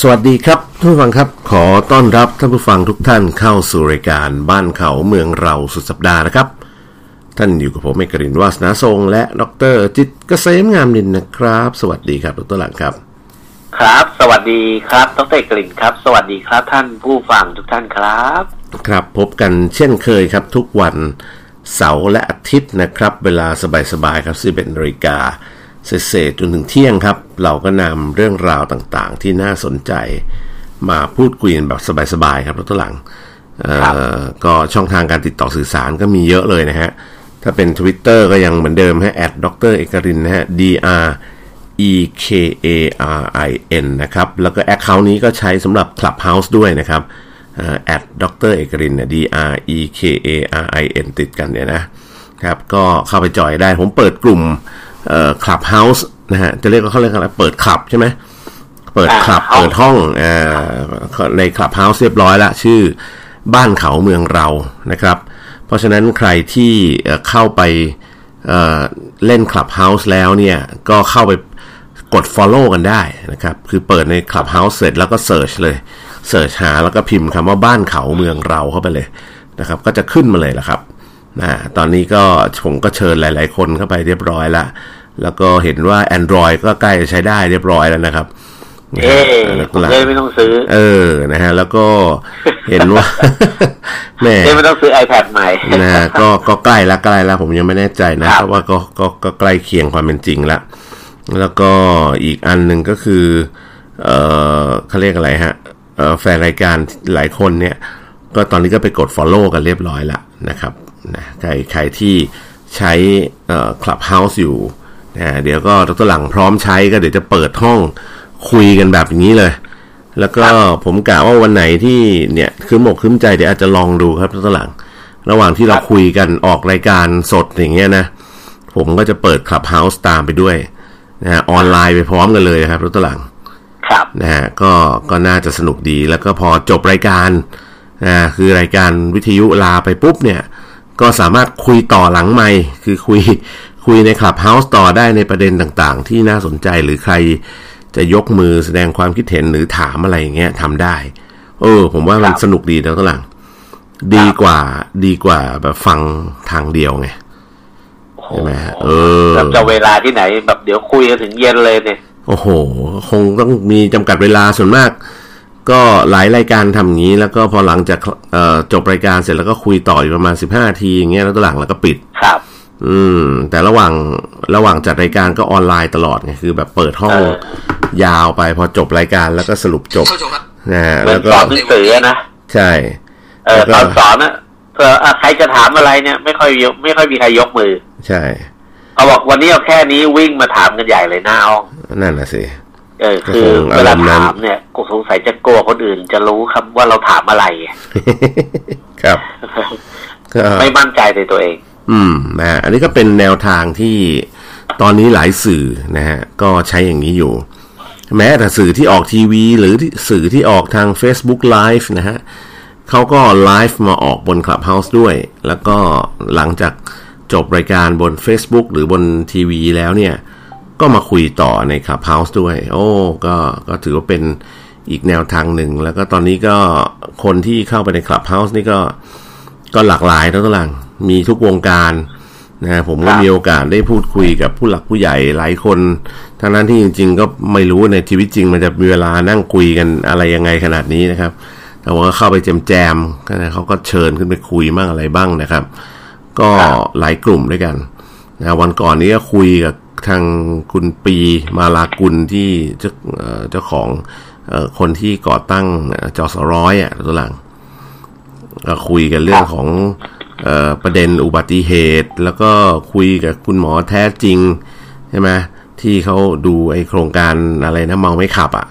สวัสดีครับท่านผู้ฟังครับ ขอต้อนรับท่านผู้ฟังทุกท่านเข้าสู่รายการบ้านเขาเมืองเราสุดสัปดาห์นะครับ ท่านอยู่กับผมเอกรินวาสนาทรง และดรจิตเกษมงามนินนะครับ สวัสดีครับดรหลังครับ ครับ สวัสดีครับดรกลิ่นครับ สวัสดีครับท่านผู้ฟังทุกท่านครับ ครับพบกันเช่นเคยครับทุกวันเสาร์และอาทิตย์นะครับ เวลาสบายๆครับ11นาฬิกา เศษๆจนถึงเที่ยงครับ เราก็นำเรื่องราวต่างๆ ที่น่าสนใจมาพูดคุยกันแบบสบายๆครับรถหลังเอ่อก็ช่องทางการติดต่อสื่อสารก็มีเยอะเลยนะฮะ ถ้าเป็น Twitter ก็ยังเหมือนเดิมฮะแอดดรเอกรินนะฮะ D R E K A R I N นะครับ แล้วก็ Account นี้ก็ใช้สำหรับ Clubhouse ด้วยนะครับแอดดรเอกรินเนี่ย D R E K A R I N ติดกันเนี่ยนะครับ ก็เข้าไปจอยได้ผมเปิดกลุ่ม เอ่อ Clubhouse นะฮะจะเรียกว่าเขาเรียกอะไรเปิดคลับใช่ไหมเปิดคลับอ่าเปิดห้องเอ่อใน Clubhouse เรียบร้อยละชื่อบ้านเขาเมืองเรานะครับ เพราะฉะนั้นใครที่เอ่อเข้าไปเอ่อเล่น Clubhouse แล้วเนี่ยก็เข้าไปกด Follow กันได้นะครับ คือเปิดใน Clubhouse เสร็จแล้วก็ search เลย search หาแล้วก็พิมพ์คำว่าบ้านเขาเมืองเราเข้าไปเลยนะครับ ก็จะขึ้นมาเลยละครับ นะตอนนี้ก็ผมก็เชิญหลาย ๆ คนเข้าไปเรียบร้อยละแล้วก็เห็นว่า Android ก็ใกล้จะใช้ได้เรียบร้อยแล้วนะครับเอ๊ะแล้วผมก็เลยไม่ต้องซื้อ เออนะฮะ แล้วก็เห็นว่าแม่เลยไม่ต้องซื้อ iPad ใหม่นะฮะก็ก็ใกล้ละใกล้ละผมยังไม่แน่ใจนะครับเพราะว่าก็ก็ก็ใกล้เคียงความเป็นจริงละแล้วก็อีกอันหนึ่งก็คือ เออเขาเรียกอะไรฮะเออแฟนรายการหลายคนเนี่ย ก็ตอนนี้ก็ไปกด Follow กันเรียบร้อยละนะครับ นะใครใครที่ใช้เอ่อ Clubhouse อยู่นะเดี๋ยวก็ดรหลังพร้อมใช้ก็เดี๋ยวจะเปิดห้องคุยกันแบบนี้เลย แล้วก็ผมกะว่าวันไหนที่เนี่ยคืมอกคืมใจเดี๋ยวอาจจะลองดูครับดรหลัง ระหว่างที่เราคุยกันออกรายการสดอย่างเงี้ยนะ ผมก็จะเปิด Clubhouse ตามไปด้วยนะฮะออนไลน์ไปพร้อมกันเลยครับดรหลังครับนะฮะก็ก็น่าจะสนุกดีแล้วก็พอจบรายการนะคือรายการวิทยุลาไปปุ๊บเนี่ย ก็สามารถคุยต่อหลังไม่คือคุยคุยในคลับเฮาส์ต่อได้ในประเด็นต่างๆ ที่น่าสนใจหรือใครจะยกมือแสดงความคิดเห็นหรือถามอะไรอย่างเงี้ยทำได้ เออ ผมว่ามันครับสนุกดีนะตหลัง ดีกว่าดีกว่าแบบฟังทางเดียวไงใช่ไหมฮะเออแล้วจะเวลาที่ไหนแบบเดี๋ยวคุยกันถึงเย็นเลยเนี่ย โอ้โห คงต้องมีจำกัดเวลาส่วนมาก ก็หลายรายการทำอย่างนี้ แล้วก็พอหลังจากเอ่อจบรายการเสร็จแล้วก็คุยต่ออีกประมาณสิบห้าทีอย่างเงี้ยแล้วตอนหลังแล้วก็ปิดครับ อืม แต่ระหว่างระหว่างจัดรายการก็ออนไลน์ตลอดไงคือ แบบเปิดห้องเออยาวไปพอจบรายการแล้วก็สรุปจบเข้าชมครับนะฮะเหมือแล้นวก็สอนหนังสือนะใช่ เออแล้วก็ตอนสอนนะเผื่ออะใครจะถามอะไรเนี่ยไม่ค่อยยกไม่ค่อยมีใครยกมือ ใช่เขาบอกวันนี้เอาแค่นี้วิ่งมาถามกันใหญ่เลยหน้าอ้องนั่นน่ะสิ เออคือก็คงเวลาอารมณ์นั้นถามเนี่ยกูสงสัยจะกลัวคนอื่น จะรู้ครับว่าเราถามอะไรครับก็ไม่มั่นใจในตัวเอง อืมนะฮะอันนี้ก็เป็นแนวทางที่ตอนนี้หลายสื่อนะฮะ ก็ใช้อย่างนี้อยู่ แม้แต่สื่อที่ออกทีวี หรือที่สื่อที่ออกทาง Facebook Live นะฮะเขาก็ไลฟ์มาออกบน Clubhouse ด้วย แล้วก็หลังจากจบรายการบน Facebook หรือบนทีวีแล้วเนี่ย ก็มาคุยต่อใน Clubhouse ด้วย โอ้ก็ก็ถือว่าเป็นอีกแนวทางหนึ่ง แล้วก็ตอนนี้ก็คนที่เข้าไปใน Clubhouse นี่ก็ก็หลากหลายทั้งตารางมีทุกวงการนะฮะผมก็มีโอกาสได้พูดคุยกับผู้หลักผู้ใหญ่หลายคนทั้งนั้นที่จริง ๆ ก็ไม่รู้ในชีวิตจริง มันจะมีเวลานั่งคุยกันอะไรยังไงขนาดนี้นะครับ แต่ว่าเข้าไปแจมแจมๆก็นเขาก็เชิญขึ้นไปคุยบ้างอะไรบ้างนะครับ ก็หลายกลุ่มด้วยกันนะวันก่อนนี้ก็คุยกับ ทางคุณปีมาลากุลที่เจ้าเอ่อเจ้าของเอ่อคนที่ก่อตั้งเอ่อจอสร้อยอะตัวหลังก็คุยกันเรื่องของเออประเด็นอุบัติเหตุ แล้วก็คุยกับคุณหมอแท้จริงใช่ไหมที่เขาดูไอโครงการอะไรนะเมาไม่ขับอะ่ะ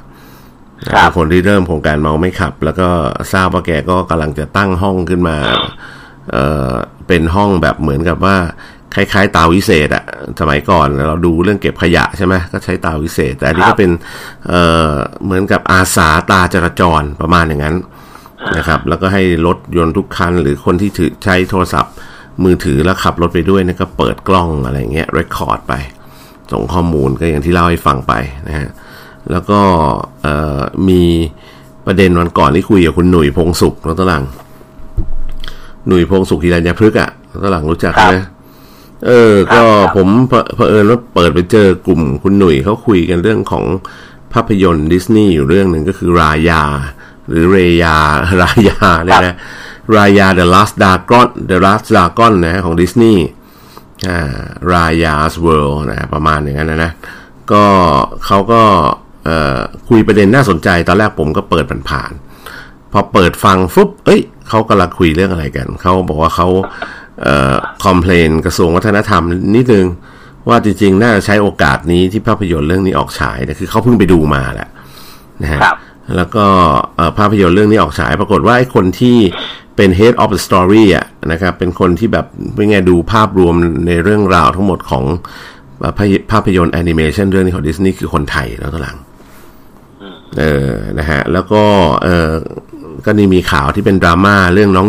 ครับเป็นคนที่เริ่มโครงการเมาไม่ขับ แล้วก็ทราบว่าแกก็กำลังจะตั้งห้องขึ้นมา เออเป็นห้องแบบเหมือนกับว่า คล้ายๆตาวิเศษอะสมัยก่อนเราดูเรื่องเก็บขยะใช่ไหมก็ใช้ตาวิเศษ แต่อันนี้ครัก็บเป็นเออเหมือนกับอาสาตาจราจรประมาณอย่างนั้นนะครับ แล้วก็ให้รถยนต์ทุกคัน หรือคนที่ถือใช้โทรศัพท์ มือถือแล้วขับรถไปด้วยเนี่ยก็เปิดกล้องอะไรเงี้ยเรคคอร์ดไป ส่งข้อมูลก็อย่างที่เล่าให้ฟังไปนะฮะแล้วก็เอ่อมีประเด็นวันก่อนที่คุยกับคุณหนุ่ยพงสุขแล้วตหลังหนุ่ยพงสุขฮิรัญญพฤกษ์อะตหลังรู้จักไหม เออ ก็ผมเผอิญว่าเปิดไปเจอกลุ่มคุณหนุ่ยเขาคุยกันเรื่องของภาพยนตร์ดิสนีย์อยู่เรื่องหนึ่งก็คือรายา หรือเรยารายาเนี่ยนะรายา The Last Dragon The Last Dragon นะของดิสนีย์อ่า Raya's World นะประมาณอย่างนั้นนะนะก็เขาก็เอ่อคุยประเด็นน่าสนใจ ตอนแรกผมก็เปิดผ่านๆพอเปิดฟังฟุ๊บเอ้ยเขากำลังคุยเรื่องอะไรกัน เขาบอกว่าเขา complain กระทรวงวัฒนธรรมนิดนึง ว่าจริงๆ น่าจะใช้โอกาสนี้ที่ภาพยนตร์เรื่องนี้ออกฉายเนี่ยคือเขาเพิ่งไปดูมาแหละนะฮะครับแล้วก็เอ่อภาพยนตร์เรื่องนี้ออกฉาย ปรากฏว่าไอ้คนที่เป็น head of the story อะนะครับเป็นคนที่แบบเป็นไงดูภาพรวมในเรื่องราวทั้งหมดของเอ่อภาพภาพยนตร์แอนิเมชันเรื่องนี้ของดิสนีย์คือคนไทยแล้วตัวหลังเออนะฮะแล้วก็เออก็นี่มีข่าวที่เป็นดราม่าเรื่องน้อง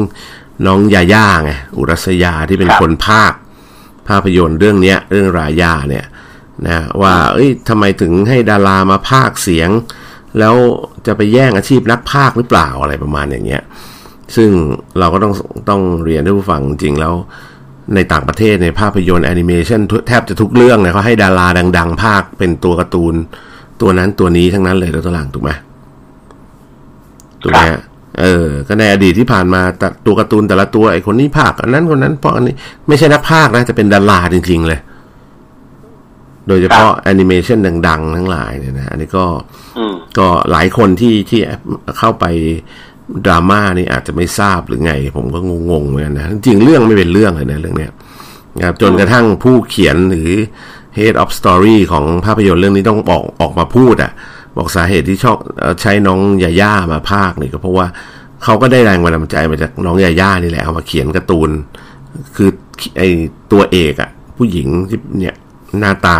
น้องยาย่าไงอุรัสยาที่เป็นครับคนภาค ภาพยนตร์เรื่องเนี้ยเรื่องรายาเนี่ยนะว่าเอ้ยทำไมถึงให้ดารามาภาคเสียง แล้วจะไปแย่งอาชีพนักภาคหรือเปล่าอะไรประมาณอย่างเงี้ยซึ่งเราก็ต้องต้องเรียนให้ผู้ฟังจริงๆแล้วในต่างประเทศในภาพยนตร์แอนิเมชันทุกแทบจะทุกเรื่องเนี่ยเขาให้ดาราดัง ๆ ภาคเป็นตัวการ์ตูน ตัวนั้นตัวนี้ทั้งนั้นเลยตัวหลังถูกไหมถูกไหมฮะ เออก็ในอดีตที่ผ่านมาแต่ตัวการ์ตูนแต่ละตัวไอ้คนนี้ภาคอันนั้นคนนั้นเพราะอันนี้ไม่ใช่นักภาคนะจะเป็นดาราจริง ๆ เลย โดยเฉพาะแอนิเมชันดัง ๆ ทั้งหลายเนี่ยนะอันนี้ก็อืมก็หลายคนที่ที่เข้าไปดราม่านี่อาจจะไม่ทราบหรือไง ผมก็งงๆเหมือนกันนะจริงๆเรื่องไม่เป็นเรื่องเลยนะเรื่องเนี้ยนะครับจนกระทั่งผู้เขียนหรือ head of story ของภาพยนตร์เรื่องนี้ต้องออกออกมาพูดอะ บอกสาเหตุที่ชอบเอ่อใช้น้องยาย่ามาภาคนี่ก็เพราะว่าเขาก็ได้แรงบันดาลใจมาจากน้องยาย่านี่แหละเอามาเขียนการ์ตูน คือไอตัวเอกอะผู้หญิงที่เนี่ยหน้าตา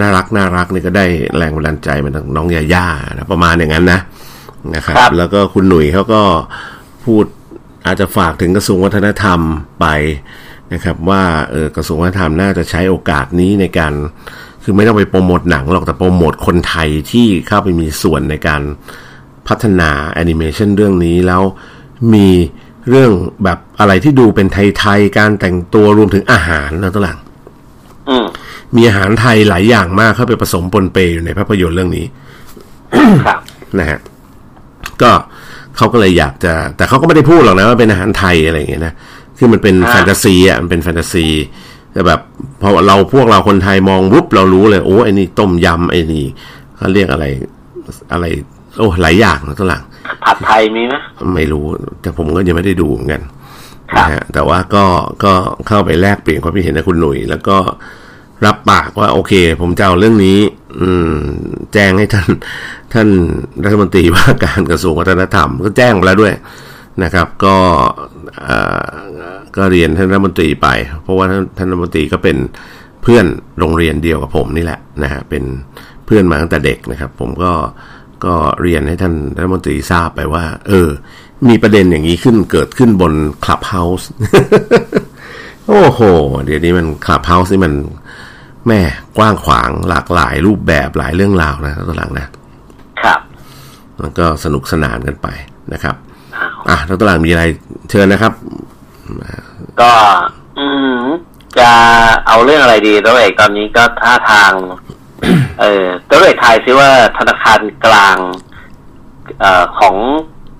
น่ารักน่ารักนี่ก็ได้แรงบันดาลใจมาจากน้องยาย่านะประมาณอย่างนั้นนะนะครับครับแล้วก็คุณหนุ่ยเขาก็พูดอาจจะฝากถึงกระทรวงวัฒนธรรมไปนะครับ ว่าเออกระทรวงวัฒนธรรมน่าจะใช้โอกาสนี้ในการ คือไม่ต้องไปโปรโมทหนังหรอกแต่โปรโมทคนไทยที่เข้าไปมีส่วนในการพัฒนาแอนิเมชันเรื่องนี้แล้วมีเรื่องแบบอะไรที่ดูเป็นไทยๆ การแต่งตัวรวมถึงอาหารนะตัวหลังอืมมีอาหารไทยหลายอย่างมากเข้าไปผสมปนเปอยู่ในภาพยนตร์เรื่องนี้ครับนะฮะก็เขาก็เลยอยากจะ แต่เขาก็ไม่ได้พูดหรอกนะว่าเป็นอาหารไทยอะไรอย่างเงี้ยนะคือมันเป็นอ่าแฟนตาซีอะมันเป็นแฟนตาซี แต่แบบพอเราพวกเราคนไทยมองปุ๊บเรารู้เลย โอ้ไอ้นี่ต้มยำไอ้นี่เขาเรียกอะไร อะไร โอ้หลายอย่างนะตัวหลังผัดไทยมีไหมไม่รู้ แต่ผมก็ยังไม่ได้ดูเหมือนกันครับนะฮะแต่ว่าก็ก็เข้าไปแลกเปลี่ยนความคิดเห็นกับคุณหนุ่ยแล้วก็รับปากว่าโอเค ผมจะเอาเรื่องนี้ อืม แจ้งให้ท่าน ท่านรัฐมนตรีว่าการกระทรวงวัฒนธรรม ก็แจ้งไปแล้วด้วย นะครับก็เอ่อก็เรียนท่านรัฐมนตรีไป เพราะว่าท่านท่านรัฐมนตรีก็เป็นเพื่อนโรงเรียนเดียวกับผมนี่แหละนะฮะเป็นเพื่อนมาตั้งแต่เด็กนะครับ ผมก็ก็เรียนให้ท่านรัฐมนตรีทราบไปว่า เออ มีประเด็นอย่างนี้ขึ้นเกิดขึ้นบนคลับเฮาส์โอ้โห เดี๋ยวนี้มันคลับเฮาส์นี่มันแม่กว้างขวางหลากหลายรูปแบบหลายเรื่องราวนะตอนหลังนะครับมันก็สนุกสนานกันไปนะครับ อ้าวอะแล้วตอนหลังมีอะไรเชิญนะครับ ก็ อืมจะเอาเรื่องอะไรดีตัวเอกตอนนี้ก็ท่าทาง เออตัวเอกทายซิว่าธนาคารกลางเอ่อของ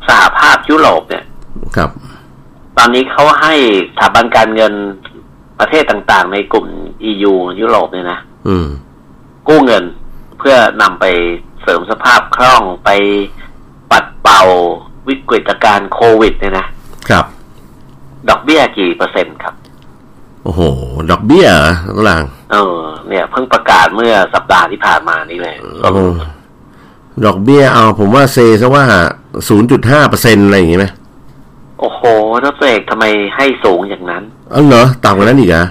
สหภาพยุโรปเนี่ย ครับ ตอนนี้เขาให้สถาบันการเงินประเทศต่างๆ ในกลุ่ม EU ยุโรปเนี่ยนะอืม กู้เงินเพื่อนำไปเสริมสภาพคล่องไปปัดเป่า วิกฤตการณ์โควิดเนี่ยนะครับ ดอกเบี้ยกี่เปอร์เซ็นต์ครับ โอ้โห ดอกเบี้ยเหรอตอนหลังเออ เนี่ยเพิ่งประกาศเมื่อสัปดาห์ที่ผ่านมานี่เลยโอ้โหดอกเบี้ยเอาผมว่าเซซะว่าศูนย์จุดห้าเปอร์เซ็นอะไรอย่างงี้ไหมโอ้โหดรเอกทำไมให้สูงอย่างนั้นอ๋อเหรอต่ำกว่านั้นอีกเหรอ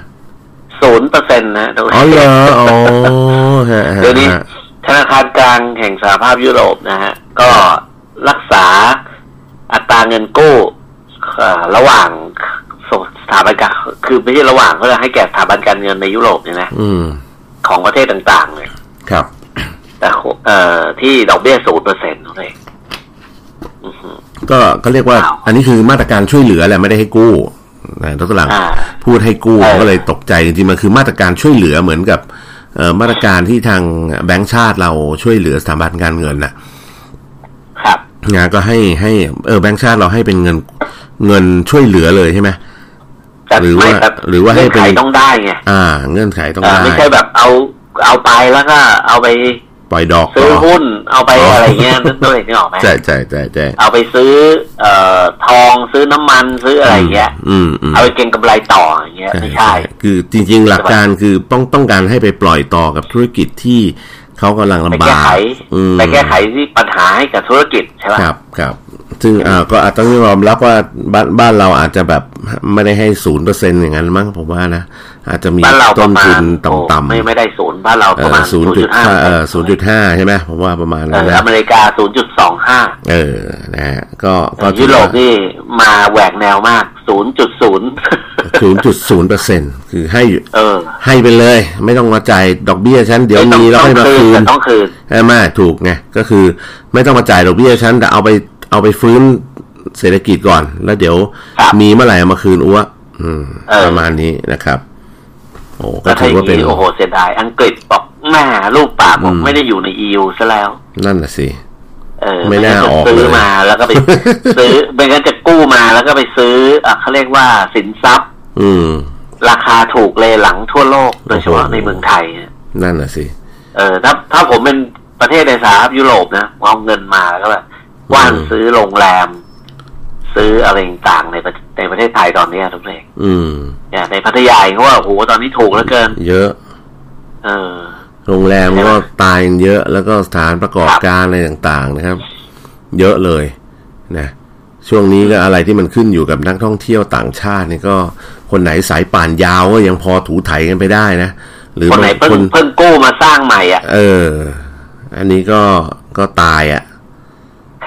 ศูนย์เปอร์เซ็นต์นะดรอ๋อเหรออ๋อฮะฮะเดี๋ยวนี้ฮะธนาคารกลางแห่งสหภาพยุโรปนะฮะ ก็รักษา อัตราเงินกู้เอ่อระหว่างสถาบันการคือไม่ใช่ระหว่างเขาจะให้แก่สถาบันการเงินในยุโรปเนี่ยนะอืมของประเทศต่างๆเนี่ยครับ แต่เอ่อที่ดอกเบี้ยศูนย์เปอร์เซ็นต์เลยก็ก็เรียกว่าอ้าวอันนี้คือมาตรการช่วยเหลือแหละไม่ได้ให้กู้นะดรหลังอ่าพูดให้กู้เออก็เลยตกใจจริงๆมันคือมาตรการช่วยเหลือเหมือนกับเอ่อมาตรการที่ทางแบงก์ชาติเราช่วยเหลือสถาบันการเงินน่ะครับ นะก็ให้ให้เออแบงก์ชาติเราให้เป็นเงินเงินช่วยเหลือเลยใช่ไหมแต่หรือว่าไม่แต่หรือว่าให้เป็นงื่อนไขต้องได้ไงอ่า เงื่อนไขต้องเออได้ไม่ใช่แบบเอาเอาไปแล้วก็เอาไปปล่อยดอกซื้อต่หุ้นเอาไปอ๋อออะไรเงี้ยนึกตัวเองนึกออกไหมใช่ใช่ใช่ใช่เอาไปซื้อเอ่อทองซื้อน้ำมันซื้ออะไรเงี้ย อืมอืมเอาไปเก็งกำไรต่ออย่างเงี้ยไม่ใช่ คือจริง ๆ หลักการคือต้องต้องการให้ไปปล่อยต่อกับธุรกิจที่ เขากำลังไปลำบาแก้กไขอืมไปแก้ไขที่ปัญหาให้กับธุรกิจใช่ไหมครับครับซึ่งอ่าก็อาจต้องยอมรับว่าบ้านบ้านเราอาจจะแบบไม่ได้ให้ศูนย์เปอร์เซ็นต์อย่างนั้นมั้งผมว่านะ อาจจะมีบ้านเราปต้ระนมาทุณนโอ้ต่ำไม่ๆไม่ได้ศูนย์บ้านเราเอประอมาณศูนย์จุด0.5ห้าเออศูนย์จุดห้าใช่ไหมผมว่าประมาณเอนั้นอนะอเมริกาศูนย์จุดสองห้าเออนะฮะก็ก็ยุโรปนี่มาแหวกแนวมากศูนย์จุดศูนย์ศูนย์จุดศูนย์เปอร์เซ็นต์คือให้เออ ให้ไปเลย ไม่ต้องมาจ่ายดอกเบี้ยฉันเดี๋ยวไม่ต้องมีแล้วต้อให้งมาคืคืนนแต่ต้องคืนใช่ไหมถูกไงก็คือไม่ต้องมาจ่ายดอกเบี้ยฉันแต่เอาไปเอาไปฟื้นเศรษฐกิจก่อน แล้วเดี๋ยวครับมีเมื่อไหร่เอามาคืนอ้วอืมเออประมาณนี้นะครับ โอ้ก็ก็ถือว่าเป็นโอ้โหเสียดาย อังกฤษบอกแม่ลูกป่าบออืกมไม่ได้อยู่ใน EU ซะแล้ว นั่นน่ะสิเออไม่น่างั้จะออกซื้อเลยมาแล้วก็ไปซื้อไม่งั้นจะกู้มาแล้วก็ไปซื้ออะเขาเรียกว่าสินทรัพย์ อืม ราคาถูกเลยหลังทั่วโลกโดยเฉพาะโอ้โหในเมืองไทยเนี่ยนั่นน่ะสิเออถ้าถ้าผมเป็นประเทศในสหภาพยุโรปนะเอาเงินมาแล้วก็แบบกว้านซื้อโรงแรม ซื้ออะไรต่างๆในประในประเทศไทยตอนเนี้ยทุกเรื่องอืมเนี่ยในพัทยาเองเขาว่าโอ้โหตอนนี้ถูกเหลือเกิน เยอะ เออ โรงแรมใช่ไหมก็ตายกันเยอะ แล้วก็สถานประกอบครับการอะไรต่างๆนะครับ เยอะเลยนะช่วงนี้ก็อะไรที่มันขึ้นอยู่กับนักท่องเที่ยวต่างชาตินี่ก็คนไหนสายป่านยาวก็ยังพอถูไถกันไปได้นะหรือคนไหนบางเพิ่งคนเพิ่งกู้มาสร้างใหม่อะ เออ อันนี้ก็ก็ตายอะ่ะ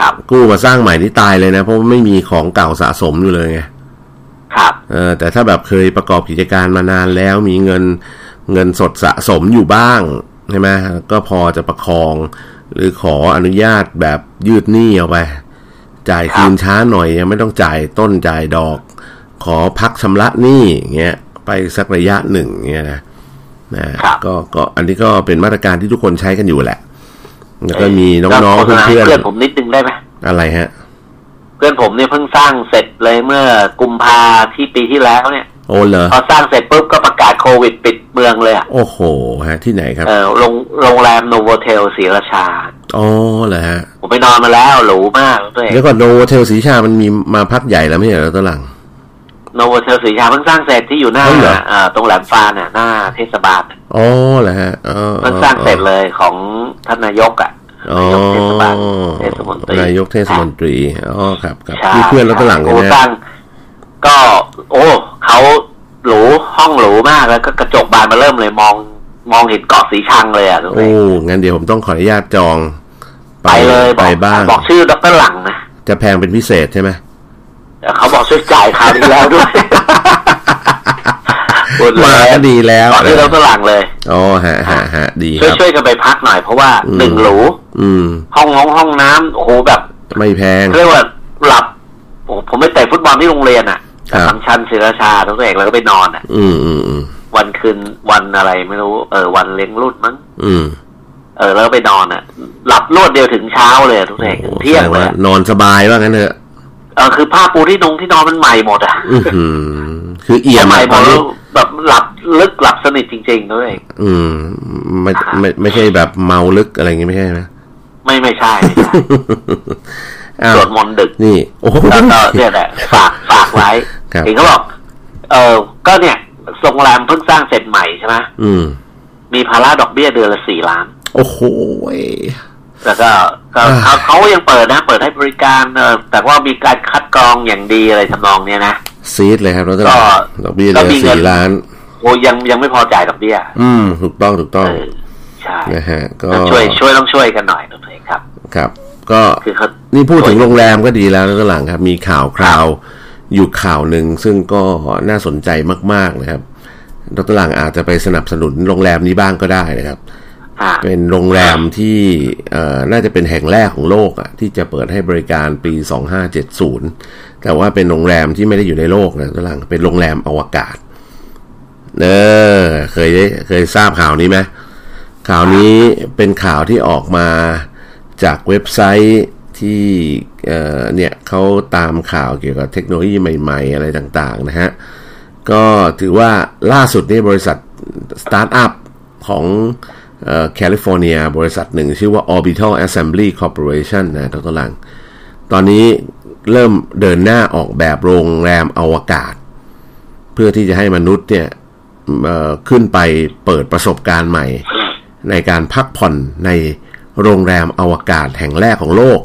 ครับ กู้มาสร้างใหม่นี่ตายเลยนะ เพราะว่าไม่มีของเก่าสะสมอยู่เลยไงครับเออแต่ถ้าแบบเคยประกอบกิจการมานานแล้วมีเงินเงินสดสะสมอยู่บ้างใช่ไหมก็พอจะประคอง หรือขออนุญาตแบบยืดหนี้เอาไป จ่ายคืนช้าหน่อยยังไม่ต้องจ่ายต้นจ่ายดอก ขอพักชำระหนี้อย่างเงี้ยไปสักระยะหนึ่งเงี้ยนะนะครับก็ก็อันนี้ก็เป็นมาตรการที่ทุกคนใช้กันอยู่แหละ แล้วก็มีน้องๆโฆษณาให้เพื่อนเพื่อนผมนิดนึงได้ไหมๆอะไรฮะ เพื่อนผมเนี่ยเพิ่งสร้างเสร็จเลยเมื่อกุมภาที่ปีที่แล้วเนี่ยโอ้เหรอพอสร้างเสร็จปุ๊บก็ประกาศโควิดปิดเมืองเลยอะโอ้โหฮะที่ไหนครับเออโรงโรงแรมโนโวเทลศรีราชาอ๋อเหรอฮะผมไปนอนมาแล้วหรูมากด้วยเดี๋ยวก่อนโนเทลสีชามันมีมาพักใหญ่แล้วไม่ใช่เหรอตอนหลัง โนโวเทลศรีราชาเพิ่งสร้างเสร็จที่อยู่หน้าอ๋อเหรออ่าตรงแหลมฟานน่ะหน้าเทศบาลน่ะอ๋อเหรอฮะอ๋อเพิ่งสร้างเสร็จเลยของท่านนายกอะอ๋อนายกเทศบาลเทศมนตรีนายกเทศมนตรีอ๋อครับครับใช่ที่เพื่อนแล้วตอนหลังโอ้เนี่ยสร้านะงก็ โอ้เขาหรูห้องหรูมากแล้วก็กระจกบานมาเริ่มเลยมองมองเห็นเกาะสีชังเลยอะทุกคโอ้นงั้นเดี๋ยวผมต้องขออนุญาตจอง ไปเลยบไปอกบ้างบอกชื่อดรหลังนะจะแพงเป็นพิเศษใช่ไหมแต่ เขาบอกช่วยจ่ายคราวที่แล้วด้วยพูดเลยมาก็ดีแล้วบอกชื่อดรหลังเลยอ๋อฮะฮะฮะดีคช่วยรับช่วยกันไปพักหน่อยเพราะว่าอืมหนึ่งหรูอืมห้องน้องห้องน้ำโอ้โหแบบ ไม่แพงเรียกว่าหลับโอ้ผมไปเตะฟุตบอลที่โรงเรียนอะครับสังชันศิราชาทุกเอกแล้วก็ไปนอนอะอืมอืมอืมวันคืนวันอะไรไม่รู้ เออ วันเลี้ยงรุ่นมั้งอืม เออแล้วก็ไปนอนอะ หลับรวดเดียวถึงเช้าเลยอะทุกเอกถึงเที่ยงแสดเลยว่าอะนอนสบายว่างั้นเถอะ เออคือผ้าปูที่นงที่นอนมันใหม่หมดอะอื้อหือคือเอี่ยมใหม่อะหมตอดนแล้นี้วแบบหลับลึกหลับสนิทจริงๆด้วยอืม ไม่ไม่ไม่ใช่แบบเมาลึกอะไรอย่างงี้ไม่ใช่ไหมไม่ไม่ใช่ไม่ใช่อ้าวสวดมนต์ดึกนี่โอ้โหแล้วก็เนี่ยแหละฝากฝากไว้ครับเห็นเขาบอกเออก็เนี่ยโรงแรมเพิ่งสร้างเสร็จใหม่ใช่ไหมอืม มีภาระดอกเบี้ยเดือนละสี่ล้าน โอ้โหแล้วก็ก็อ่า เขาเขายังเปิดนะ เปิดให้บริการเออแต่ว่ามีการคัดกรองอย่างดีอะไรทำนองเนี้ยนะซีดเลยครับรถตก็ลาดดอกเบี้ยก็เดือนมีเงินสี่ล้านโอ้ยังยังไม่พอจ่ายดอกเบี้ย อืม ถูกต้องถูกต้องเออใช่นะฮะ ก็ต้องช่วยช่วยต้องช่วยกันหน่อยนะเพื่อนครับ ครับ ก็คือเขานี่พูดถึงโรงแรมก็ดีแล้วรถตลาดครับ มีข่าวคราวอยู่ข่าวหนึ่งซึ่งก็น่าสนใจมาก ๆ นะครับดรหลังอาจจะไปสนับสนุนโรงแรมนี้บ้างก็ได้นะครับอ่า เป็นโรงแรมที่น่าจะเป็นแห่งแรกของโลกอะที่จะเปิดให้บริการปี 2570 แต่ว่าเป็นโรงแรมที่ไม่ได้อยู่ในโลกนะตลังเป็นโรงแรมอวกาศเออเคยเคยทราบข่าวนี้ไหมข่าวนี้เป็นข่าวที่ออกมาจากเว็บไซต์ที่เเนี่ยเขาตามข่าวเกี่ยวกับเทคโนโลยีใหม่ๆ อะไรต่างๆนะฮะ ก็ถือว่าล่าสุดนี่บริษัทสตาร์ทอัพของ แคลิฟอร์เนียบริษัทหนึ่ง ชื่อว่า Orbital Assembly Corporation นะตัวหลัง ตอนนี้เริ่มเดินหน้าออกแบบโรงแรมอวกาศ เพื่อที่จะให้มนุษย์เนี่ยขึ้นไปเปิดประสบการณ์ใหม่ ในการพักผ่อนในโรงแรมอวกาศแห่งแรกของโลก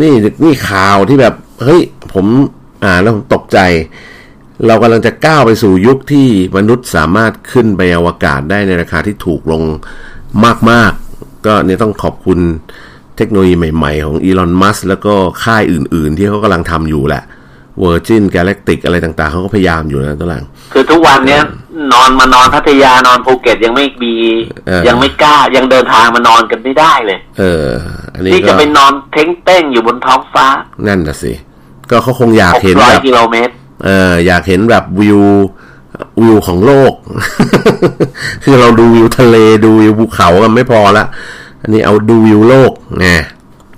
นี่นี่ข่าวที่แบบ เฮ้ย ผมอ่านแล้วผมตกใจ เรากำลังจะก้าวไปสู่ยุคที่มนุษย์สามารถขึ้นไปอวกาศได้ในราคาที่ถูกลงมาก ๆ ก็เนี่ยต้องขอบคุณเทคโนโลยีใหม่ ๆ ของอีลอนมัสแล้วก็ค่ายอื่น ๆ ที่เขากำลังทำอยู่แหละ Virgin Galactic อะไรต่าง ๆ เขาก็พยายามอยู่นะตัวหลัง คือทุกวันเนี้ยนอนมานอนพัทยานอนภูเก็ตยังไม่มีเออยังไม่กล้ายังเดินทางมานอนกันไม่ได้เลย เออ อันนี้ที่ก็จะไปนอนเท้งเต้งอยู่บนท้องฟ้า นั่นนะสิ ก็เขาคงอยากเห็นแบบ600กิโลเมตร เอออยากเห็นแบบวิววิวของโลก คือเราดูวิวทะเลดูวิวภูเขากันไม่พอละอันนี้เอาดูวิวโลกไง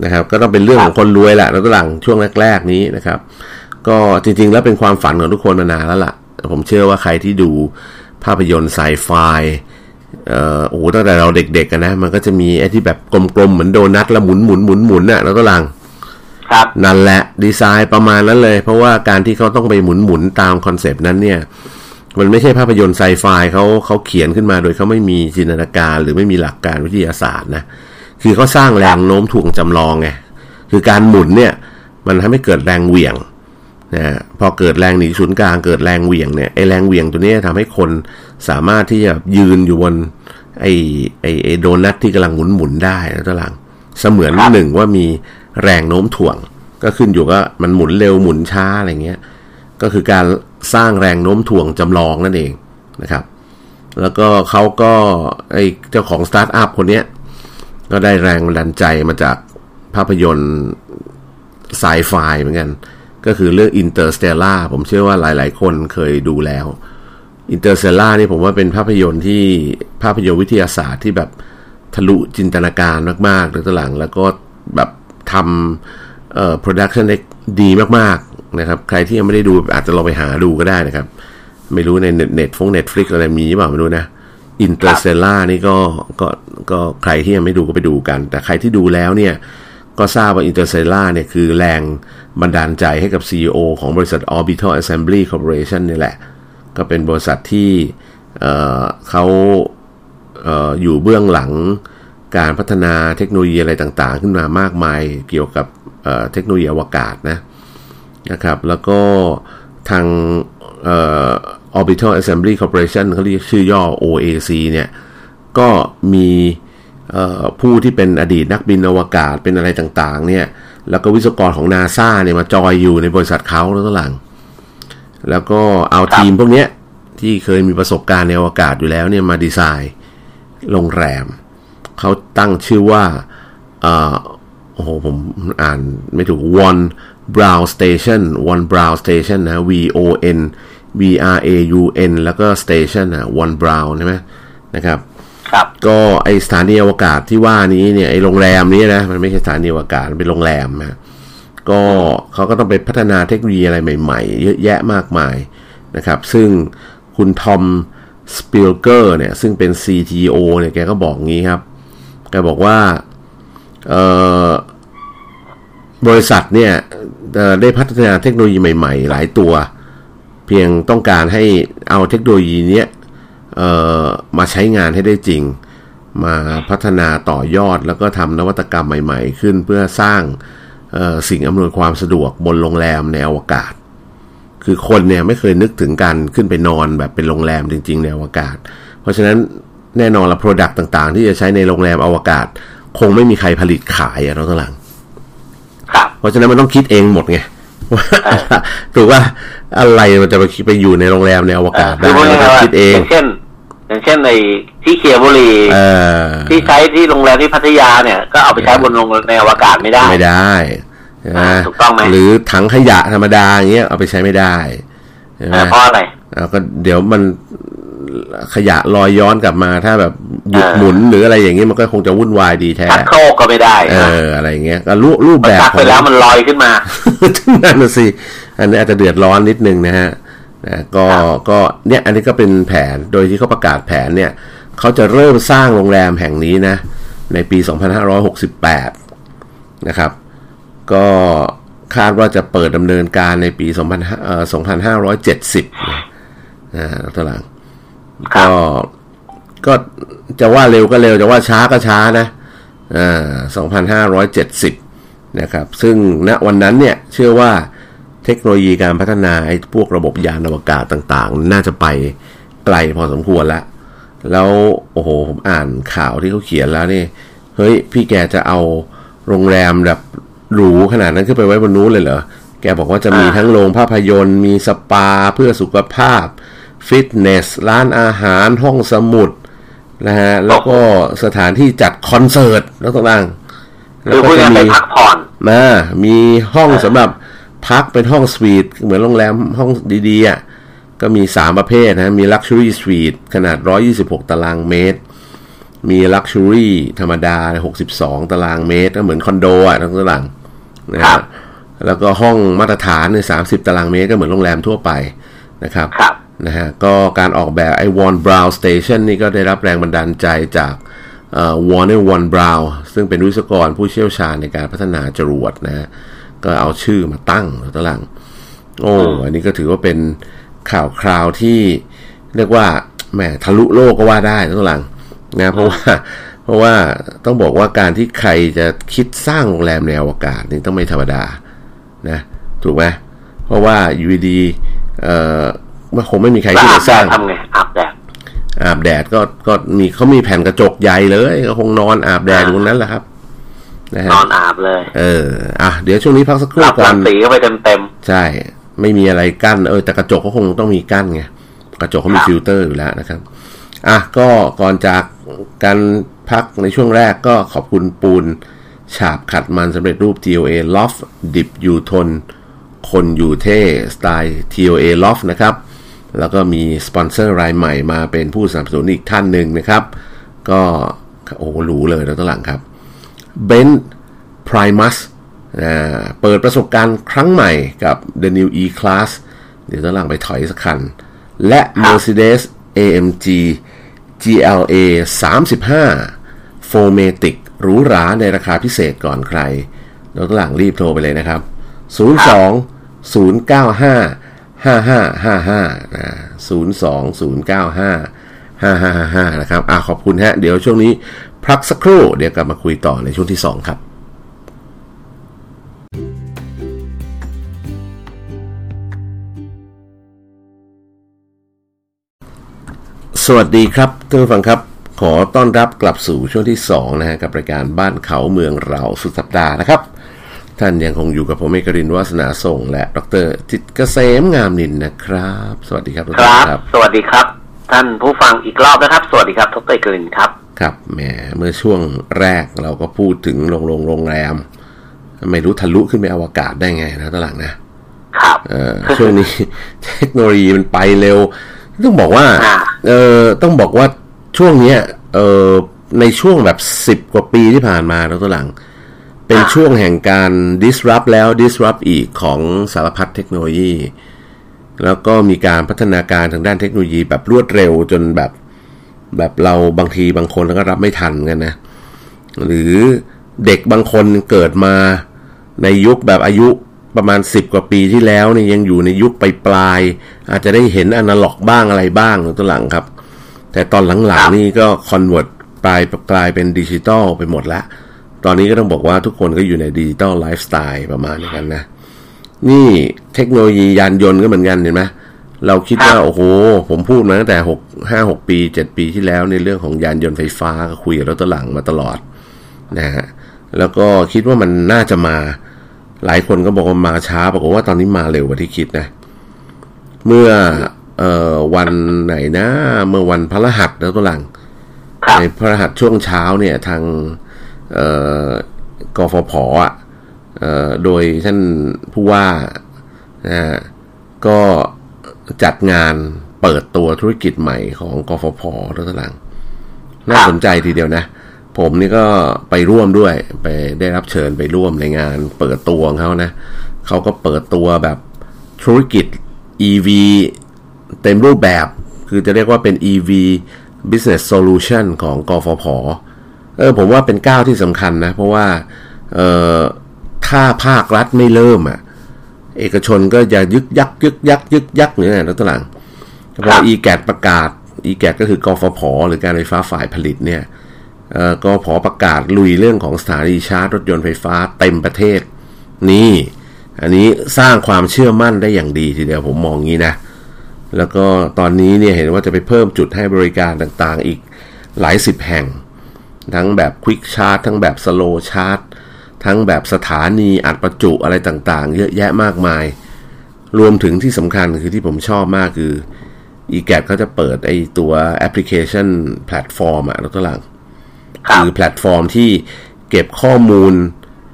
นะครับ ก็ต้องเป็นเรื่องของคนรวยแหละแล้วก็หลังช่วงแรก ๆ นี้นะครับ ก็จริง ๆ แล้วเป็นความฝันของทุกคนมานานแล้วล่ะ ผมเชื่อว่าใครที่ดูภาพยนตร์ไซไฟเอ่อโอ้โหตั้งแต่เราเด็กๆกันนะ มันก็จะมีไอ้ที่แบบกลมๆ เหมือนโดนัทแล้วหมุนหมุนหมุนหมุนน่ะแล้วก็หลัง ครับนั่นแหละดีไซน์ประมาณนั้นเลย เพราะว่าการที่เขาต้องไปหมุนหมุนตามคอนเซปต์นั้นเนี่ย มันไม่ใช่ภาพยนตร์ไซไฟเขาเขาเขียนขึ้นมาโดยเขาไม่มีจินตนาการ หรือไม่มีหลักการวิทยาศาสตร์นะคือเขาสร้างแรงโน้มถ่วงจำลองไงคือการหมุนเนี่ย มันทำให้เกิดแรงเหวี่ยงนะพอเกิดแรงหนีศูนย์กลางเกิดแรงเหวี่ยงเนี่ยไอแรงเหวี่ยงตัวนี้ยทำให้คนสามารถที่จะยืนอยู่บนไอไอไอโดนัทที่กำลังหมุนหมุนได้แล้วตะลังเสมือนหนึ่งว่ามี แรงโน้มถ่วง ก็ขึ้นอยู่ว่ามันหมุนเร็วหมุนช้าอะไรเงี้ยก็คือการสร้างแรงโน้มถ่วงจำลองนั่นเองนะครับ แล้วก็เขาก็ไอเจ้าของสตาร์ทอัพคนเนี้ยก็ได้แรงบันดาลใจมาจากภาพยนตร์ไซไฟเหมือนกัน ก็คือเรื่อง Interstellar ผมเชื่อว่าหลาย ๆ คนเคยดูแล้ว Interstellar นี่ผมว่าเป็นภาพยนตร์ที่ภาพยนตร์วิทยาศาสตร์ที่แบบทะลุจินตนาการมากๆเลยตอนหลังแล้วก็แบบ ทำเอ่อ production ได้ดีมากๆนะครับ ใครที่ยังไม่ได้ดูอาจจะลองไปหาดูก็ได้นะครับ ไม่รู้ในเน็ตเน็ตฟง Netflix อะไรมีหรือเปล่าไม่รู้นะ Interstellar นี่ก็ก็ก็ใครที่ยังไม่ดูก็ไปดูกัน แต่ใครที่ดูแล้วเนี่ยก็ทราบว่า Interstellar เนี่ยคือแรงบันดาลใจให้กับ CEO ของบริษัท Orbital Assembly Corporation นี่แหละ ก็เป็นบริษัทที่เอ่อเขาเอ่ออยู่เบื้องหลัง การพัฒนาเทคโนโลยีอะไรต่างๆ ขึ้นมามากมายเกี่ยวกับเอ่อเทคโนโลยีอวกาศนะนะครับ แล้วก็ทางเอ่อ Orbital Assembly Corporation เขาเรียกชื่อย่อ OAC เนี่ย ก็มีเอ่อผู้ที่เป็นอดีตนักบินอวกาศเป็นอะไรต่างๆ เนี่ย แล้วก็วิศวกรของนาซาเนี่ยมาจอยอยู่ในบริษัทเขาแล้วก็หลัง แล้วก็เอาทีมพวกเนี้ยที่เคยมีประสบการณ์ในอวกาศอยู่แล้วเนี่ยมาดีไซน์โรงแรม เขาตั้งชื่อว่าเอ่อโอ้โหผมอ่านไม่ถูก Von Braun Station Von Braun Station นะ V O N B R A U N แล้วก็ Station นะ Von Braun ใช่ไหมนะครับครับก็ไอสถานีอวกาศที่ว่านี้เนี่ยไอโรงแรมนี้นะมันไม่ใช่สถานีอวกาศมันเป็นโรงแรมนะก็เขาก็ต้องไปพัฒนาเทคโนโลยีอะไรใหม่ๆ เยอะแยะมากมายนะครับ ซึ่งคุณทอมสปิลเกอร์เนี่ย ซึ่งเป็น CTO เนี่ยแกก็บอกงี้ครับ แกบอกว่าบริษัทเนี่ยได้พัฒนาเทคโนโลยีใหม่ๆ หลายตัว เพียงต้องการให้เอาเทคโนโลยีเนี้ยมาใช้งานให้ได้จริง มาพัฒนาต่อยอดแล้วก็ทำนวัตกรรมใหม่ๆ ขึ้นเพื่อสร้างสิ่งอำนวยความสะดวกบนโรงแรมในอวกาศ คือคนเนี่ยไม่เคยนึกถึงการขึ้นไปนอนแบบเป็นโรงแรมจริง ๆ ในอวกาศ เพราะฉะนั้น แน่นอนละ Product ต่างๆ ที่จะใช้ในโรงแรมอวกาศ คงไม่มีใครผลิตขายอะน้องตลังครับเพราะฉะนั้นมันต้องคิดเองหมดไงว่าถูกว่าอะไรมันจะไปไปอยู่ในโรงแรมในอวกาศได้คือพูดมันง่าต้ยองๆว่าคิดเองย่างเช่น อย่างเช่นในที่เคียบุรีเออที่ใช้ที่โรงแรมที่พัทยาเนี่ย ก็เอาไปใช้บนโรงในอวกาศไม่ได้ไม่ได้ใช่ไหมอ่าถูกต้องไหมหรือถังขยะธรรมดาอย่างเงี้ยเอาไปใช้ไม่ได้ใช่ไหมเออเพราะอะไรเอาก็เดี๋ยวมัน ขยะลอยย้อนกลับมา ถ้าแบบหยุดอ่าหมุนหรืออะไรอย่างเงี้ยมันก็คงจะวุ่นวายดีแท้ชักโครกก็ไม่ได้ เอนะออะไรอย่างเงี้ยก็รูปรูปมันแบบชักขไปองแล้วมันลอยขึ้นมานั่นน่ะสิอันนี้อาจจะเดือดร้อนนิดนึงนะฮะนะก็ครับก็เนี่ยอันนี้ก็เป็นแผนโดยที่เขาประกาศแผนเนี่ยเขาจะเริ่มสร้างโรงแรมแห่งนี้นะ ในปี 2568 นะครับ ก็คาดว่าจะเปิดดำเนินการในปี2000เอ่อ2570นะนะฮะตารางครับ ก็ก็จะว่าเร็วก็เร็วจะว่าช้าก็ช้านะอ่า2570 นะครับ ซึ่งณวันนั้นเนี่ยเชื่อว่าเทคโนโลยีการพัฒนาไอ้พวกระบบยานอวกาศต่างๆ น่าจะไปไกลพอสมควรแล้วแล้วโอ้โห ผมอ่านข่าวที่เขาเขียนแล้วนี่ เฮ้ย พี่แกจะเอาโรงแรมแบบหรูขนาดนั้นขึ้นไปไว้บนนู้นเลยเหรอ แกบอกว่าจะมีอ่าทั้งโรงภาพยนตร์ มีสปาเพื่อสุขภาพ ฟิตเนส ร้านอาหารห้องสมุดนะฮะแล้วก็สถานที่จัดคอนเสิร์ตแล้วต่างๆคือพูดง่ายๆไปพักผ่อนมามีห้องสำหรับพักเป็นห้องสวีทเหมือนโรงแรมห้องดีๆอะก็มี 3 ประเภทนะมี Luxury Suite ขนาด 126 ตารางเมตร มี Luxury ธรรมดา 62 ตารางเมตร ก็เหมือนคอนโดอะทั้งตารางนะครัฮะบแล้วก็ห้องมาตรฐานใน30 ตารางเมตรก็เหมือนโรงแรมทั่วไปนะครับครับ นะฮะก็การออกแบบไอ้ Warren Brown Station นี่ก็ได้รับแรงบันดาลใจจากเอ่อ Warner Warren Brown ซึ่งเป็นวิศวกรผู้เชี่ยวชาญในการพัฒนาจรวดนะฮะก็เอาชื่อมาตั้งตารางโอ้อันนี้ก็ถือว่าเป็นข่าวคราวที่เรียกว่าแหมทะลุโลกก็ว่าได้ตารางนะเพราะว่าเพราะว่าต้องบอกว่าการที่ใครจะคิดสร้างโรงแรมในอวกาศนี่ต้องไม่ธรรมดานะถูกไหมเพราะว่าอยู่ดีๆเอ่อมัน คงไม่มีใครแล้วที่อาจะบสแดร้างดทำไงอาบแดดอาบแดดก็ก็มีเขามีแผ่นกระจกใหญ่เลยก็คงนอนอาบแดดอยู่ตรงนั้นแหละครับนะฮะนอนอาบเลย เออ อะเดี๋ยวช่วงนี้พักสักครู่รับก่อรังสีเข้าไปเต็มใช่ ไม่มีอะไรกั้นเออแต่กระจกก็คงต้องมีกั้นไงกระจกเขามีครับฟิลเตอร์อยู่แล้วนะครับ อะก็ก่อนจากการพักในช่วงแรกก็ขอบคุณปูน ฉาบขัดมันสำเร็จรูป TOA Loft ดิบอยู่ทน คนอยู่เท่สไตล์ TOA Loft นะครับ แล้วก็มีสปอนเซอร์รายใหม่มาเป็นผู้สนับสนุนอีกท่านหนึ่งนะครับ ก็โอ้โหหรูเลยแล้วตั้งหลังครับเบน Primus อ่าเปิดประสบการณ์ครั้งใหม่กับ The New E-Class เดี๋ยวต้งหลังไปถอยสักคัน และ Mercedes AMG GLA 35 4matic หรูหราในราคาพิเศษก่อนใคร เราต้องหลังรีบโทรไปเลยนะครับ 02 095 5555นะ02 095 5555 นะครับ อะขอบคุณฮะ เดี๋ยวช่วงนี้พักสักครู่ เดี๋ยวกลับมาคุยต่อในช่วงที่ 2 ครับ สวัสดีครับท่านผู้ฟังครับ ขอต้อนรับกลับสู่ช่วงที่ 2 นะฮะ กับรายการบ้านเขาเมืองเราสุดสัปดาห์นะครับ ท่านยังคงอยู่กับผมเอกรินทร์วาสนาส่งและดรจิตรเกษมงามนินนะครับ สวัสดีครับทุกๆคท่ารันบครับ สวัสดีครับ ท่านผู้ฟังอีกรอบนะครับ สวัสดีครับทบเตยกลินครับ ครับแหมเมื่อช่วงแรกเราก็พูดถึงโรงโรงโรงแรม ไม่รู้ทะลุขึ้นไปอวกาศได้ไงนะตอนหลังนะครับเออช่วงนี้เทคโนโลยีมันไปเร็ว ต้องบอกว่าอ่าเออต้องบอกว่าช่วงเนี้ยเออในช่วงแบบสิบกว่าปีที่ผ่านมาแล้วตัวหลัง เป็นช่วงแห่งการ disrupt แล้ว disrupt อีกของสารพัดเทคโนโลยี แล้วก็มีการพัฒนาการทางด้านเทคโนโลยีแบบรวดเร็วจนแบบแบบเราบางทีบางคนก็รับไม่ทันกันนะ หรือเด็กบางคนเกิดมาในยุคแบบอายุประมาณ 10 กว่าปีที่แล้วเนี่ยยังอยู่ในยุคปลายปลายๆอาจจะได้เห็นอนาล็อกบ้างอะไรบ้างตอนหลังครับ แต่ตอนหลังๆนี่ก็ convertกลายกลายเป็นดิจิตอลไปหมดละ ตอนนี้ก็ต้องบอกว่าทุกคนก็อยู่ใน digital lifestyle ประมาณนี้กันนะ นี่เทคโนโลยียานยนต์ก็เหมือนกันเห็นไหมเราคิดว่าครับโอ้โห ผมพูดมาตั้งแต่หกห้าหกปีเจ็ดปีที่แล้วในเรื่องของยานยนต์ไฟฟ้าก็คุยกับรถตหลังมาตลอดนะฮะแล้วก็คิดว่ามันน่าจะมา หลายคนก็บอกว่ามาช้าปรากฏว่าตอนนี้มาเร็วกว่าที่คิดนะ เมื่อเอ่อวันไหนนะ เมื่อวันพฤหัสแล้วตัวหลังครับในพฤหัสช่วงเช้าเนี่ยทางเอ่อ กฟผอะโดยท่านผู้ว่านะก็จัดงานเปิดตัวธุรกิจใหม่ของกฟผแล้วตัวหลัง น่าสนใจทีเดียวนะ ผมนี่ก็ไปร่วมด้วย ไปได้รับเชิญไปร่วมในงานเปิดตัวของเขานะเขาก็เปิดตัวแบบธุรกิจ EV เต็มรูปแบบ คือจะเรียกว่าเป็น EV Business Solution ของกฟผ เออผมว่าเป็นก้าวที่สำคัญนะ เพราะว่าเออถ้าภาครัฐไม่เริ่มอะ เอกชนก็จะยึกยักยึกยักยึกยักเนี่ยนะตัวหลังพอ e g a t ประกาศ e g a t ก็คือกฟผหรือการไฟฟ้าฝ่ายผลิตเนี่ยเอ่อกฟผประกาศลุยเรื่องของสถานีชาร์จรถยนต์ไฟฟ้าเต็มประเทศ นี่ อันนี้สร้างความเชื่อมั่นได้อย่างดีทีเดียวผมมองงี้นะ แล้วก็ตอนนี้เนี่ยเห็นว่าจะไปเพิ่มจุดให้บริการต่างๆอีกหลายสิบแห่ง ทั้งแบบ Quick Charge ทั้งแบบ Slow Charge ทั้งแบบสถานีอัดประจุอะไรต่างๆ เยอะแยะมากมาย รวมถึงที่สำคัญคือที่ผมชอบมากคือ e g a t เขาจะเปิดไอตัวแอปพลิเคชันแพลตฟอร์มอะรถหลังครับคือแพลตฟอร์มที่เก็บข้อมูล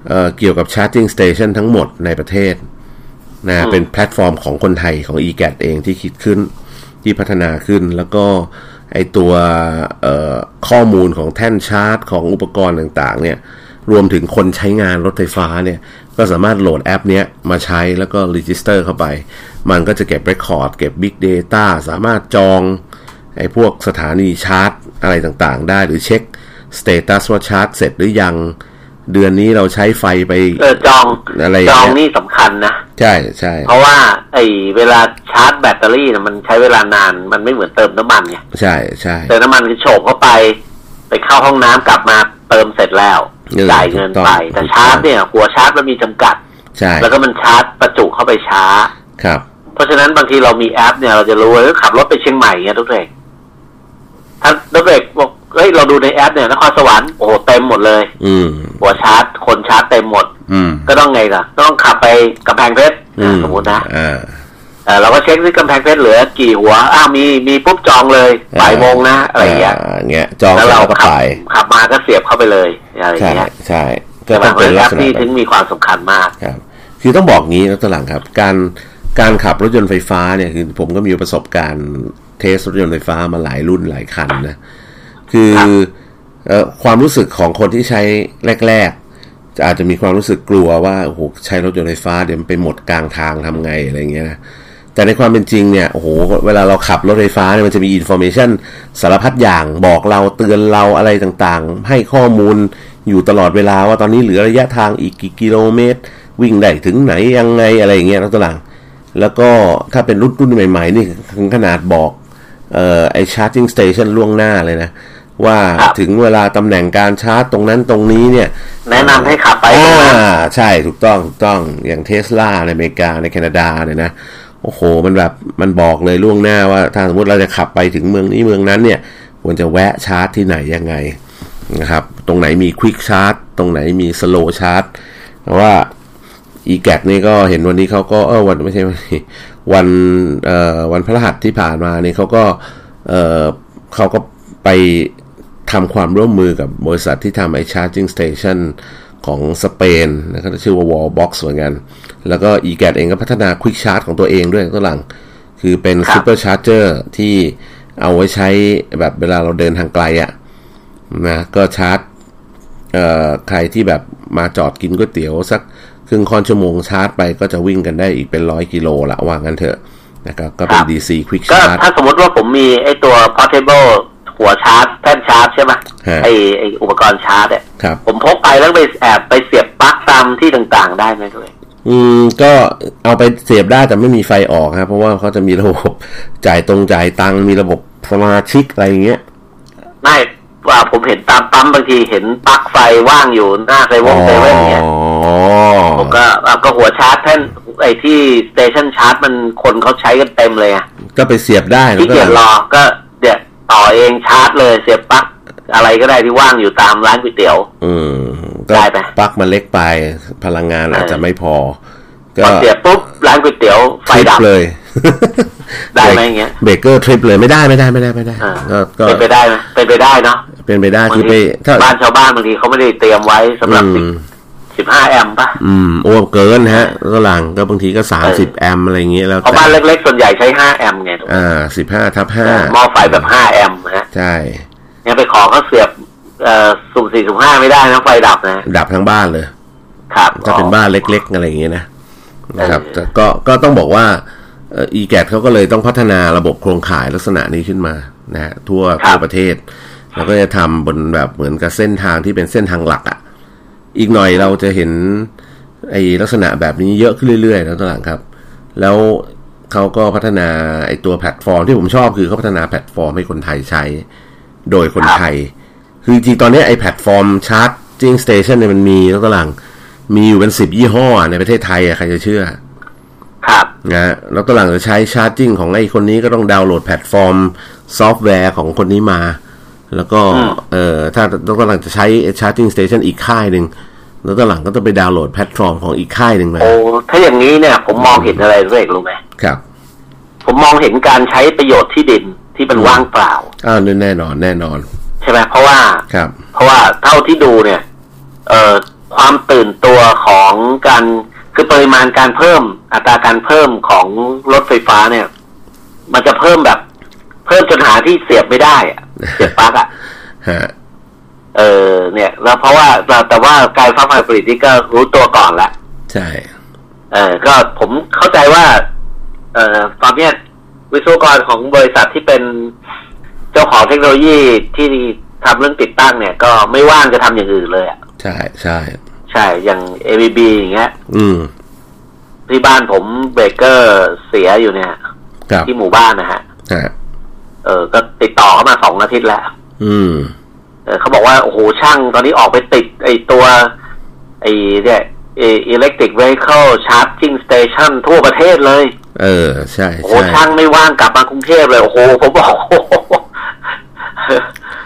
เอ่อเกี่ยวกับ Charging Station ทั้งหมดในประเทศนะเป็นแพลตฟอร์มของคนไทยของ e g a t เองที่คิดขึ้นที่พัฒนาขึ้นแล้วก็ ไอตัวข้อมูลของแท่นชาร์จ ของอุปกรณ์ต่างๆ เนี่ย รวมถึงคนใช้งานรถไฟฟ้าเนี่ย ก็สามารถโหลดแอปเนี้ยมาใช้แล้วก็ register เข้าไป มันก็จะเก็บ record เก็บ Big Data สามารถจองไอ้พวกสถานีชาร์จอะไรต่างๆ ได้หรือเช็ค status ว่าชาร์จเสร็จหรือยัง เดือนนี้เราใช้ไฟไปเออจองอะไรอย่างเงี้ยจองนี่สำคัญนะ ใช่ใช่เพราะว่า ไอ้เวลาชาร์จแบตเตอรี่นะมันใช้เวลานานมันไม่เหมือนเติมน้ำมันไงใช่ใช่เติมน้ำมันคือโฉบเข้าไป ไปเข้าห้องน้ำกลับมาเติมเสร็จแล้วเออจ่ายเงินถูกต้องไป แต่ถูกต้องชาร์จเนี่ย หัวชาร์จมันมีจำกัดใช่แล้วก็มันชาร์จประจุเข้าไปช้าครับ เพราะฉะนั้นบางทีเรามีแอปเนี่ยเราจะรู้ว่าขับรถไปเชียงใหม่เนี่ยทุกเด็กถ้าทุกเด็กบอก เฮ้ยเราดูในแอปเนี่ยนครสวรรค์โอ้โหเต็มหมดเลย อืมหัวชาร์จคนชาร์จเต็มหมด อืมก็ต้องไงล่ะ ต้องขับไปกำแพงเพชรอืมสมมตินะอ่าเออเราก็เช็คที่กำแพงเพชรเหลือ กี่หัวอ้าวมีมีปุ๊บจองเลยบ่ายโมงนะอะไรอย่างเงี้ยเงี้ยจองแล้วเสร็จเราแล้วก็ขัไปขับมาก็เสียบเข้าไปเลยอะไรอใช่ย่างเงี้ยใช่ก็แต่ต้องเป็นแอปลักษณะที่แบบถึงมีความสำคัญมากครับ คือต้องบอกงี้นะตัวหลังครับ การการขับรถยนต์ไฟฟ้าเนี่ยคือผมก็มีประสบการณ์ test รถยนต์ไฟฟ้ามาหลายรุ่นหลายคันนะ คือครับเอ่อความรู้สึกของคนที่ใช้แรกๆจะอาจจะมีความรู้สึกกลัวว่าโอ้โหใช้รถยนต์ไฟฟ้าเดี๋ยวมันไปหมดกลางทางทำไงอะไรเงี้ยนะแต่ในความเป็นจริงเนี่ยโอ้โหเวลาเราขับรถไฟฟ้าเนี่ยมันจะมี information สารพัดอย่างบอกเราเตือนเราอะไรต่างๆ ให้ข้อมูลอยู่ตลอดเวลาว่าตอนนี้เหลือระยะทางอีกกี่กิโลเมตร วิ่งได้ถึงไหนยังไงอะไรอย่างเงี้ยนะตัวหลังแล้วก็ถ้าเป็นรุ่นรุ่นใหม่ๆ นี่ถึงขนาดบอกเอ่อไอชาร์จิ่งสเตชันล่วงหน้าเลยนะ ว่าครับถึงเวลาตำแหน่งการชาร์จตรงนั้นตรงนี้เนี่ย แนะนำให้ขับไปตรงอ่านั้นใช่ถูกต้องถูกต้องอย่างเทสลาในอเมริกาในแคนาดาเนี่ยนะโอ้โห มันแบบมันบอกเลยล่วงหน้าว่าถ้าสมมติเราจะขับไปถึงเมืองนี้เมืองนั้นเนี่ย ควรจะแวะชาร์จที่ไหนยังไงนะครับ ตรงไหนมีควิกชาร์จตรงไหนมีสโลชาร์จเพราะว่าอีแกนี่ก็เห็นวันนี้เขาก็เออวันไม่ใช่วันนี้วันเอ่อวันพฤหัสที่ผ่านมานี่เขาก็เออเขาก็ไป ทำความร่วมมือกับบริษัทที่ทำไอ้ charging station ของสเปนนะครับชื่อว่า Wallbox เหมือนกัน แล้วก็ e g a t เองก็พัฒนา Quick Charge ของตัวเองด้วยตัวหลัง คือเป็นครับ Super Charger ที่เอาไว้ใช้แบบเวลาเราเดินทางไกลอะนะก็ชาร์จเอ่อใครที่แบบมาจอดกินก๋วยเตี๋ยวสักครึ่งค่อนชั่วโมงชาร์จไปก็จะวิ่งกันได้อีกเป็นร้อยกิโลละว่างั้นเถอะนะครับก็เป็นครับ DC Quick ก็ Charge ถ้าสมมติว่าผมมีไอ้ตัว portable หัวชาร์จแท่นชาร์จใช่ไหมฮะไอ้ไอ้อุปกรณ์ชาร์จเนี่ยครับผมพกไปแล้วไปแอบไปเสียบปลั๊กตามที่ต่างๆได้ไหมด้วย อืมก็เอาไปเสียบได้แต่ไม่มีไฟออกครับเพราะว่าเขาจะมีระบบจ่ายตรงจ่ายตังค์มีระบบสมาชิกอะไรอย่างเงี้ยไม่ว่าผมเห็นตามปั๊มบางทีเห็นปลั๊กไฟว่างอยู่หน้าเซเว่นเซเว่นเนี่ยอ๋อผมก็อะก็หัวชาร์จแท่นไอ้ที่ station ชาร์จมันคนเขาใช้กันเต็มเลยอะก็ไปเสียบได้แล้วที่ขี้เกียจรอก็เดี๋ยว ต่อเองชาร์จเลยเสียบปลั๊กอะไรก็ได้ที่ว่างอยู่ตามร้านก๋วยเตี๋ยว อืมก็ได้ไหมปลั๊กมันเล็กไป พลังงานอาจจะไม่พอ ก็พอเสียบปุ๊บร้านก๋วยเตี๋ยวไฟทริปดับเลย ได้ไหมอย่างเงี้ยเบรกเกอร์ทริปเลยไม่ได้ไม่ได้ไม่ได้ไม่ได้อ่าก็ก็เป็นไปได้ไหมเป็นไปได้เนาะเป็นไปได้คือไปถ้าบ้านชาวบ้านบางทีเขาไม่ได้เตรียมไว้สำหรับอืม สิบห้าแอมป์ป่ะ อืม โอ้เกินฮะก็หลังก็บางทีก็สามสิบแอมป์อะไรอย่างเงี้ยแล้วเพราะแต่บ้านเล็กๆ ส่วนใหญ่ใช้ห้าแอมป์ไงอ่าสิบห้าทับห้าหม้อไฟแบบห้าแอมป์นะใช่เนี่ยไปขอเขาเสียบเอ่อสุ่มสี่สุ่มห้าไม่ได้นะไฟดับนะ ดับทั้งบ้านเลย ครับถ้าเป็นบ้านเล็กๆ อะไรอย่างเงี้ยนะนะครับเออแต่ก็ก็ต้องบอกว่าอีแกเขาก็เลยต้องพัฒนาระบบโครงข่ายลักษณะนี้ขึ้นมานะฮะทั่วทั่วประเทศ แล้วก็จะทำบนแบบเหมือนกับเส้นทางที่เป็นเส้นทางหลักอะ่ะ อีกหน่อยเราจะเห็นไอ้ลักษณะแบบนี้เยอะขึ้นเรื่อยๆแล้วตอนหลังครับ แล้วเขาก็พัฒนาไอ้ตัวแพลตฟอร์มที่ผมชอบคือเขาพัฒนาแพลตฟอร์มให้คนไทยใช้ โดยคนไทย คือจริงๆตอนนี้ไอ้แพลตฟอร์ม charging station เนี่ยมันมีแล้วตอนหลังมีอยู่เป็นสิบยี่ห้อในประเทศไทยอะใครจะเชื่อ ครับนะฮะแล้วตอนหลังจะใช้ charging ของไอ้คนนี้ก็ต้องดาวน์โหลดแพลตฟอร์มซอฟต์แวร์ของคนนี้มา แล้วก็อืมเอ่อถ้าแล้วตอนหลังจะใช้ charging station อีกค่ายหนึ่งแล้วตอนหลังก็ต้องไปดาวน์โหลดแพลตฟอร์มของอีกค่ายหนึ่งมาโอ้ถ้าอย่างนี้เนี่ย ผมมองเห็นอะไรรู้เอกรู้ไหมครับ ผมมองเห็นการใช้ประโยชน์ที่ดินที่มันว่างเปล่าอ้าวแน่นอนแน่นอน ใช่ไหมเพราะว่าครับ เพราะว่าเท่าที่ดูเนี่ย เอ่อความตื่นตัวของการคือปริมาณการเพิ่ม อัตราการเพิ่มของรถไฟฟ้าเนี่ย มันจะเพิ่มแบบ เพิ่มจนหาที่เสียบไม่ได้อะเสียบปลั๊กอะฮะเออ เนี่ย แล้วเพราะว่าแต่แต่ว่าการฟ้าไฟผลิตนี่ก็รู้ตัวก่อนละใช่ เออก็ผมเข้าใจว่า เอ่อตอนเนี้ยวิศวกรของบริษัทที่เป็นเจ้าของเทคโนโลยีที่ทำเรื่องติดตั้งเนี่ย ก็ไม่ว่างจะทำอย่างอื่นเลยอะใช่ใช่ใช่อย่าง ABB อย่างเงี้ย อืมที่บ้านผมเบรกเกอร์เสียอยู่เนี่ยครับที่หมู่บ้านนะฮะฮะ เออก็ติดต่อเข้ามาสองอาทิตย์แล้วอืมเออเขาบอกว่า โอ้โหช่างตอนนี้ออกไปติด ไอตัว ไอเนี่ยเอ electric vehicle charging station ทั่วประเทศเลย เออ ใช่โอ้โหใช่ช่างไม่ว่างกลับมากรุงเทพเลย โอ้โห ผมบอกโอ้โห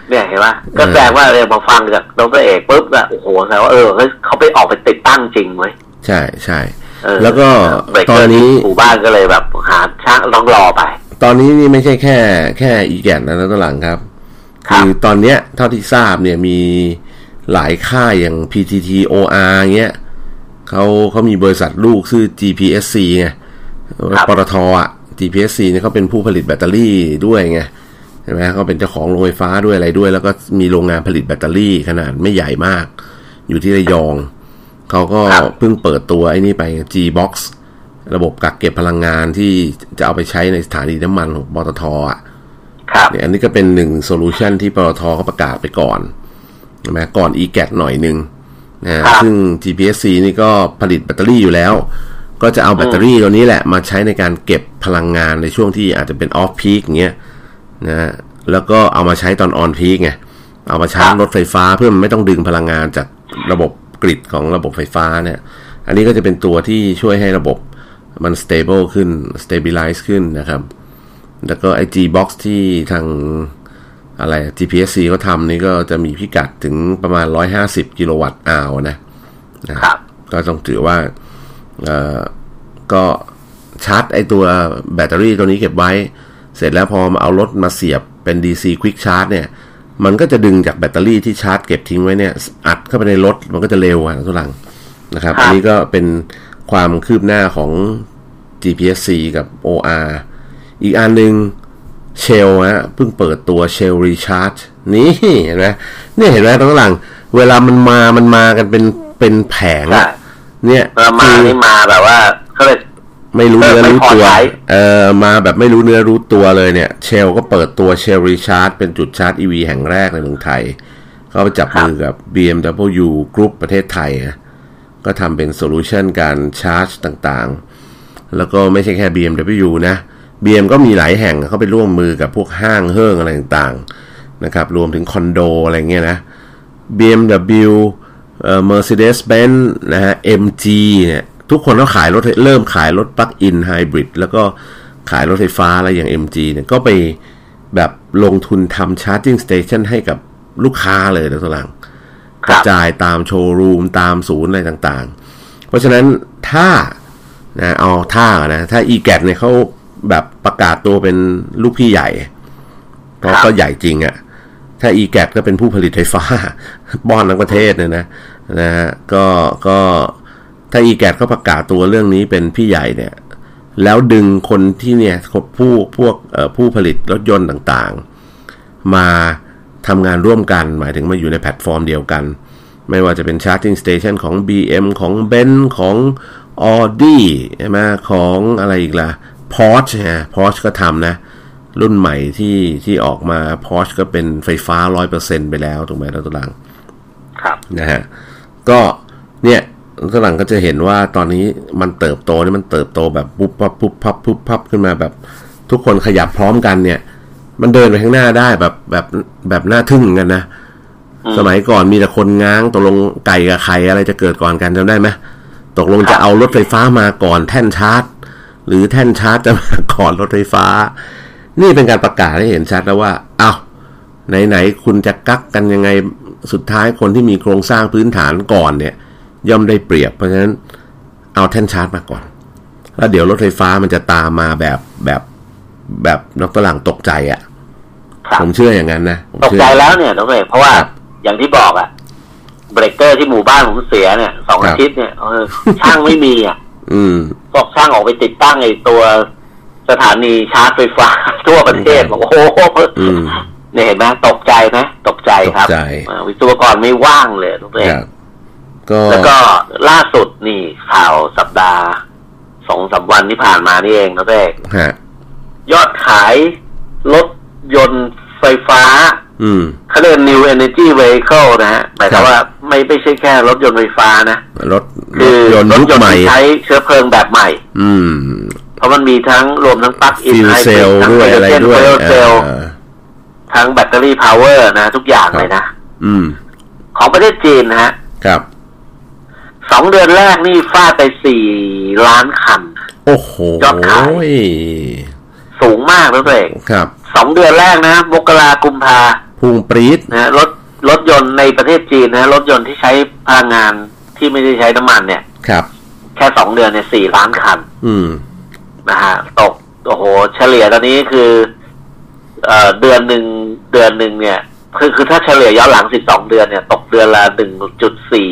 เนี่ยเห็นไหมก็แสดงว่าเนี่ยพอฟังจากดรเอกปุ๊บอะโอ้โหแสดงว่าเออเฮ้ยเขาไปออกไปติดตั้งจริงเว้ยใช่ใช่เออแล้วก็เบรกตเกออนร์นี้ที่หมู่บ้านก็เลยแบบหาช่างต้องรอไป ตอนนี้นี่ไม่ใช่แค่แค่อีแกนนะนะตอนหลังครับครับ คือตอนเนี้ยเท่าที่ทราบเนี่ยมีหลายค่ายอย่าง PTT OR เงี้ยเขาเขามีบริษัทลูกชื่อ GPSC ไงครับปตทอะ GPSC เนี่ยเขาเป็นผู้ผลิตแบตเตอรี่ด้วยไงใช่ไหมเขาเป็นเจ้าของโรงไฟฟ้าด้วยอะไรด้วย แล้วก็มีโรงงานผลิตแบตเตอรี่ขนาดไม่ใหญ่มาก อยู่ที่ระยอง เขาก็ครับเพิ่งเปิดตัวไอ้นี่ไป G-Box ระบบกักเก็บพลังงานที่จะเอาไปใช้ในสถานีน้ำมันของปตทอะครับเนี่ยอันนี้ก็เป็นหนึ่ง solution ที่ปตทเขาประกาศไปก่อนใช่ไหมก่อน e g a t หน่อยหนึ่งนะฮะครับซึ่ง GPSC นี่ก็ผลิตแบตเตอรี่อยู่แล้ว ก็จะเอาแบตเตอรี่ตัวนี้แหละมาใช้ในการเก็บพลังงานในช่วงที่อาจจะเป็น off-peak อย่างเงี้ยนะฮะแล้วก็เอามาใช้ตอนออนพีคไงเอามาชาร์จรถไฟฟ้าเพื่อมันไม่ต้องดึงพลังงานจากระบบกริดของระบบไฟฟ้าเนี่ย อันนี้ก็จะเป็นตัวที่ช่วยให้ระบบ มัน stable ขึ้น stabilize ขึ้นนะครับ แล้วก็ไอ G-Box ที่ทางอะไร GPSC เขาทำนี่ก็จะมีพิกัดถึงประมาณ 150 กิโลวัตต์อาวนะนะครับก็ต้องถือว่าเอ่อก็ชาร์จไอตัวแบตเตอรี่ตัวนี้เก็บไว้ เสร็จแล้วพอมาเอารถมาเสียบเป็น DC Quick Charge เนี่ย มันก็จะดึงจากแบตเตอรี่ที่ชาร์จเก็บทิ้งไว้เนี่ย อัดเข้าไปในรถมันก็จะเร็วอะทุกหลังนะครับครับ อันนี้ก็เป็น ความคืบหน้าของ GPSC กับ OR อีกอันหนึ่งเชลฮะเพิ่งเปิดตัวเชลรีชาร์จนี่เห็นไหมเนี่ยเห็นไหมตรงหลัง เวลามันมามันมากันเป็นเป็นแผงใช่อะเนี่ยเออมาคือนี่มาแบบว่าเขาเลยไม่รู้เนื้อเออไม่รู้พอตัวใช้เออมาแบบไม่รู้เนื้อรู้ตัวเลยเนี่ย Shell ก็เปิดตัว Shell Recharge เป็นจุดชาร์จ EV แห่งแรกในเมืองไทย เขาไปจับมือกับ BMW Group ประเทศไทยนะ ก็ทำเป็น solution การชาร์จต่างๆ แล้วก็ไม่ใช่แค่ BMW นะ BM ก็มีหลายแห่งเขาไปร่วมมือกับพวกห้างเฮิงอะไรต่างๆนะครับรวมถึงคอนโดอะไรเงี้ยนะ BMW เอ่อ Mercedes-Benz นะฮะ MG เนี่ยทุกคนก็ขายรถเริ่มขายรถ plug-in hybrid แล้วก็ขายรถไฟฟ้าแล้วอย่าง MG เนี่ยก็ไปแบบลงทุนทำ charging station ให้กับลูกค้าเลยนะตัวหลัง ครับกระบจายตามโชว์รูมตามศูนย์อะไรต่างๆ เพราะฉะนั้นถ้านะเอาท่าก่อนนะถ้า e g a t เนี่ยเขาแบบประกาศตัวเป็นลูกพี่ใหญ่เพราะครับก็ใหญ่จริงอะ่ะ ถ้า e g a t ก็เป็นผู้ผลิตไฟฟ้าบ้อนทั้งประเทศเนี่ยนะนะฮะก็ก็ถ้า e g a t เขาประกาศตัวเรื่องนี้เป็นพี่ใหญ่เนี่ย แล้วดึงคนที่เนี่ยผู้พวกเอ่อผู้ผลิตรถยนต์ต่างๆ มา ทำงานร่วมกัน หมายถึงมาอยู่ในแพลตฟอร์มเดียวกัน ไม่ว่าจะเป็น Charging Station ของ BM ของ b e n ของ Audi ใช่ไหมของอะไรอีกล่ะ Porsche ฮะ Porsche ก็ทำนะ รุ่นใหม่ที่ที่ออกมา Porsche ก็เป็นไฟฟ้า 100%ไปแล้วถูกไหมแล้วตัวหลัง ครับนะฮะก็เนี่ยฝรั่งก็จะเห็นว่าตอนนี้มันเติบโตนี่มันเติบโตแบบปุ๊บปั๊บปุ๊บพับปุ๊บพับขึ้นมาแบบ ทุกคนขยับพร้อมกันเนี่ย มันเดินไปข้างหน้าได้แบบแบบแบบน่าทึ่งเหมือนกันนะ สมัยก่อนมีแต่คนง้างตกลงไก่กับไข่อะไรจะเกิดก่อนกันจำได้ไหมตกลงจะเอารถไฟฟ้ามาก่อนแท่นชาร์จ หรือแท่นชาร์จจะมาก่อนรถไฟฟ้า นี่เป็นการประกาศให้เห็นชัดแล้วว่า เอาไหนๆคุณจะกักกันยังไงสุดท้ายคนที่มีโครงสร้างพื้นฐานก่อนเนี่ย ย่อมได้เปรียบเพราะฉะนั้นเอาแท่นชาร์จมาก่อน แล้วเดี๋ยวรถไฟฟ้ามันจะตามมาแบบแบบ แบบนักฝรั่งตกใจอะ่ะ ผมเชื่ออย่างนั้นนะตกใจแล้วเนี่ยน้องเอกเพราะว่าอย่างที่บอกอะเบรกเกอร์ที่หมู่บ้านผมเสียเนี่ยสองอาทิตย์เนี่ยช่างไม่มีอะบอกช่างออกไปติดตั้งไอ้ตัวสถานีชาร์จไฟฟ้าทั่วประเทศบอกโอ้โหเนี่ยเห็นไหมตกใจไหมตกใจครับออวิศวกรไม่ว่างเลยน้องเอกก็แล้วก็ล่าสุดนี่ข่าวสัปดาห์สองสามวันที่ผ่านมานี่เองน้องเอก ยอดขายรถยนต์ไฟฟ้าอืมเขาเรียก new energy vehicle นะฮะหมายความว่าไม่ไม่ใช่แค่รถยนต์ไฟฟ้านะรถรคืถอยนต์รถยุคยนต์ใหม่ที่ใช้เชื้อเพลิงแบบใหม่ อืม เพราะมันมีทั้งรวมทั้งปลั๊กอินฟิวไฮเซบริลดทั้งด้ไฮวยโดรอะไรเจนด้วยเฟลเซลเออทั้งแบตเตอรี่พาวเวอร์นะ ทุกอย่างเลยนะอืม ของประเทศจีนนะฮะครับสองเดือนแรกนี่ฟาดไปสี่ล้านคัน โอ้โหยอดขาย สูงมากนะตัวเองครับสองเดือนแรกนะมกรากุมภาพุ่งปรี๊ดนะฮะรถรถยนต์ในประเทศจีนนะรถยนต์ที่ใช้พลังงานที่ไม่ได้ใช้น้ำมันเนี่ย ครับ แค่สองเดือนเนี่ยสี่ล้านคัน อืมนะฮะตกโอ้โห เฉลี่ยตอนนี้คือเอ่อเดือนหนึ่งเดือนหนึ่งเนี่ย คือคือถ้าเฉลี่ยย้อนหลังสิบสองเดือนเนี่ย ตกเดือนละหนึ่งจุดสี่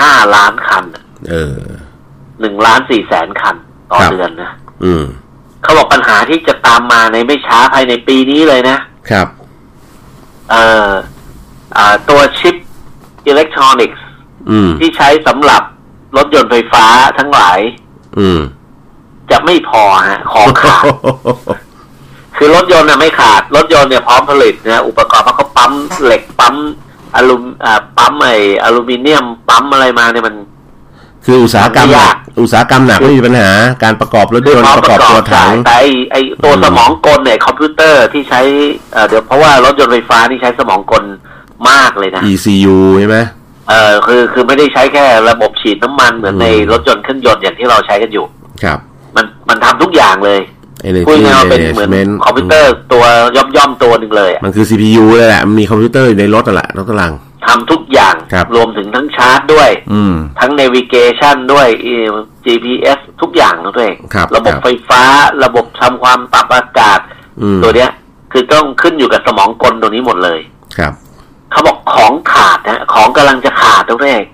ห้าล้านคัน เออหนึ่งล้านสี่แสนคันต่อครับเดือนนะ อืม เขาบอกปัญหาที่จะตามมาในไม่ช้าภายในปีนี้เลยนะครับเอ่ออ่าตัวชิปอิเล็กทรอนิกส์อืมที่ใช้สำหรับรถยนต์ไฟฟ้าทั้งหลาย อืม จะไม่พอฮะ ของขาด คือรถยนต์น่ะไม่ขาด รถยนต์เนี่ยพร้อมผลิตนะอุปกรณ์เพราะเขาปั๊มเหล็กปั๊มอลูมอ่าปั๊มไออลูมิเนียม ปั๊มอะไรมาเนี่ยมัน คืออุตสาหกรรมหนักยากอุตสาหกรรมหนักไม่มีปัญหา การประกอบรถคืยอนพร้อมต์ประปกอบระกอตัวบถัได้งแต่ไอไอตัวอืมสมองกลเนี่ยคอมพิวเตอร์ที่ใช้เอ่อเดี๋ยวเพราะว่ารถยนต์ไฟฟ้านี่ใช้สมองกลมากเลยนะ ECU ใช่ไหมเออคือคือไม่ได้ใช้แค่ระบบฉีดน้ำมันเหมือนอืมในรถยนต์เครื่องยนต์อย่างที่เราใช้กันอยู่ ครับ มันมันทำทุกอย่างเลย Energy พูดง่ายๆว่าเป็นเหมือน Management คอมพิวเตอร์ตัวย่อมย่อมๆตัวหนึ่งเลยอะมันคือ CPU เลยแหละ มันมีคอมพิวเตอร์อยู่ในรถนั่นแหละรถตาราง ทำทุกอย่างครับรวมถึงทั้งชาร์จด้วยอืมทั้ง navigation ด้วยเอ่อ GPS ทุกอย่างนะตัวเองครับระบบครับไฟฟ้า ระบบทำความปรับอากาศอืมตัวเนี้ย คือต้องขึ้นอยู่กับสมองกลตัวนี้หมดเลยครับเขาบอกของขาดนะของกำลังจะขาดตัวเอง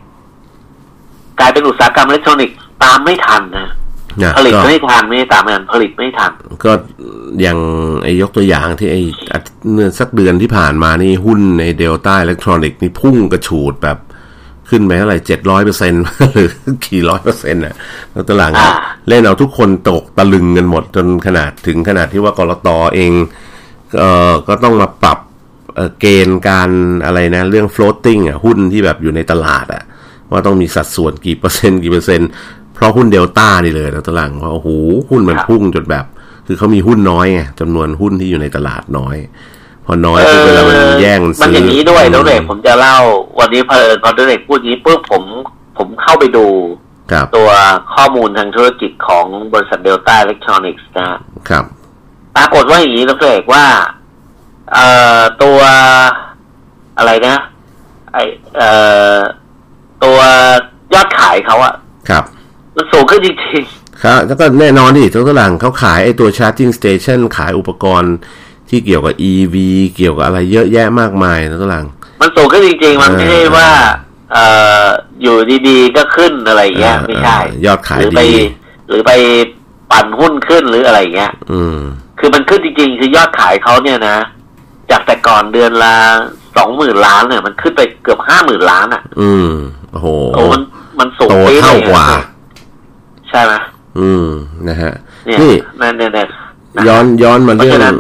กลายเป็นอุตสาหกรรมอิเล็กทรอนิกส์ตามไม่ทันนะนะ ผลิตก็ไม่ทันไม่ได้ตามไม่ทันผลิตไม่ทันก็อย่างไอ้ยกตัวอย่างที่ไอ้อาทิตย์เมื่อสักเดือนที่ผ่านมานี่หุ้นในเดลต้าอิเล็กทรอนิกส์นี่พุ่งกระฉูดแบบขึ้นไปเท่าไหร่เจ็ดร้อยเปอร์เซ็นต์หรือกี่ร้อยเปอร์เซ็นต์น่ะแล้วตอนหลังอ่าเล่นเอาทุกคนตกตะลึงกันหมดจนขนาดถึงขนาดที่ว่ากลต.เองเอ่อก็ต้องมาปรับเอ่อเกณฑ์การอะไรนะ เรื่อง floating อะหุ้นที่แบบอยู่ในตลาดอะว่าต้องมีสัดส่วนกี่เปอร์เซ็นต์กี่เปอร์เซ็นต์ เพราะหุ้นเดลต้านี่เลยแล้วตอนหลังว่าโอ้โหหุ้นมันครับพุ่งจนแบบ คือเขามีหุ้นน้อยไงจำนวนหุ้นที่อยู่ในตลาดน้อย พอน้อยปุ๊บเวลามันแย่งมันซื้ออย่างนี้ด้วยอืน้องเด็กผมจะเล่า วันนี้เพอพอน้องเอกพูดงี้ปุ๊บผมผมเข้าไปดูครับตัวข้อมูลทางธุรกิจของบริษัทเดลต้าอิเล็กทรอนิกส์นะฮะครับปรากฏว่าอย่างนี้น้องเอกว่าเอ่อตัวอะไรนะ ไอเอ่อตัวยอดขายเขาอะครับ มันสูงขึ้นจริงครับแล้วก็แน่นอนดิตัวหลังเขาขายไอ้ตัว charging station ขายอุปกรณ์ที่เกี่ยวกับ EV เกี่ยวกับอะไรเยอะแยะมากมายนะตัวหลัง มันสูงขึ้นจริงๆ มันไม่ใช่ว่าเอ่ออยู่ดีๆก็ขึ้นอะไรเงี้ยไม่ใช่ ยอดขายหรือไปดี หรือไปปั่นหุ้นขึ้นหรืออะไรเงี้ย อืม คือมันขึ้นจริงๆ คือยอดขายเขาเนี่ยนะ จากแต่ก่อนเดือนละสองหมื่นล้านเนี่ย มันขึ้นไปเกือบห้าหมื่นล้านอะ อืมโอ้โหโอ้มันมันสูงโตปี๊ดลยเท่ากว่า ใช่ไหมอืมนะฮะเนี่ยนี่นั่นเนี่ยเนี่ยะย้อนย้อนมาเพราะเรื่องฉะนั้น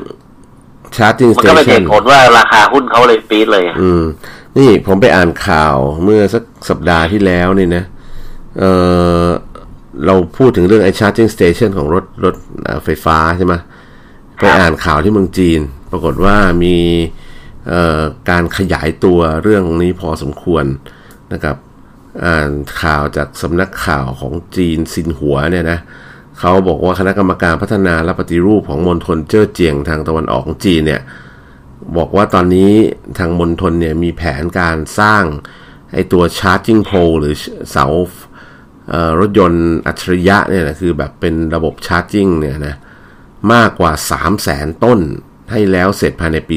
charging มันก็เป็นเห station ตุผลว่าราคาหุ้นเขาเลยปี๊ดเลยอะอืม นี่ผมไปอ่านข่าวเมื่อสักสัปดาห์ที่แล้วนี่นะ เออเราพูดถึงเรื่องไอ้ charging station ของรถรถเอ่อไฟฟ้าใช่ไหมไปอ่านข่าวที่เมืองจีน ปรากฏว่ามีเอ่อการขยายตัวเรื่องนี้พอสมควรนะครับ อ่านข่าวจากสำนักข่าวของจีนซินหัวเนี่ยนะเขาบอกว่าคณะกรรมการพัฒนาและปฏิรูปของมณฑลเจ้อเจียงทางตะวันออกของจีนเนี่ยบอกว่าตอนนี้ทางมณฑลเนี่ยมีแผนการสร้างไอตัว charging pole หรือเสาเอ่อรถยนต์อัจฉริยะเนี่ยนะคือแบบเป็นระบบ charging เนี่ยนะมากกว่า 3 0 0แสนต้นให้แล้วเสร็จภายในปี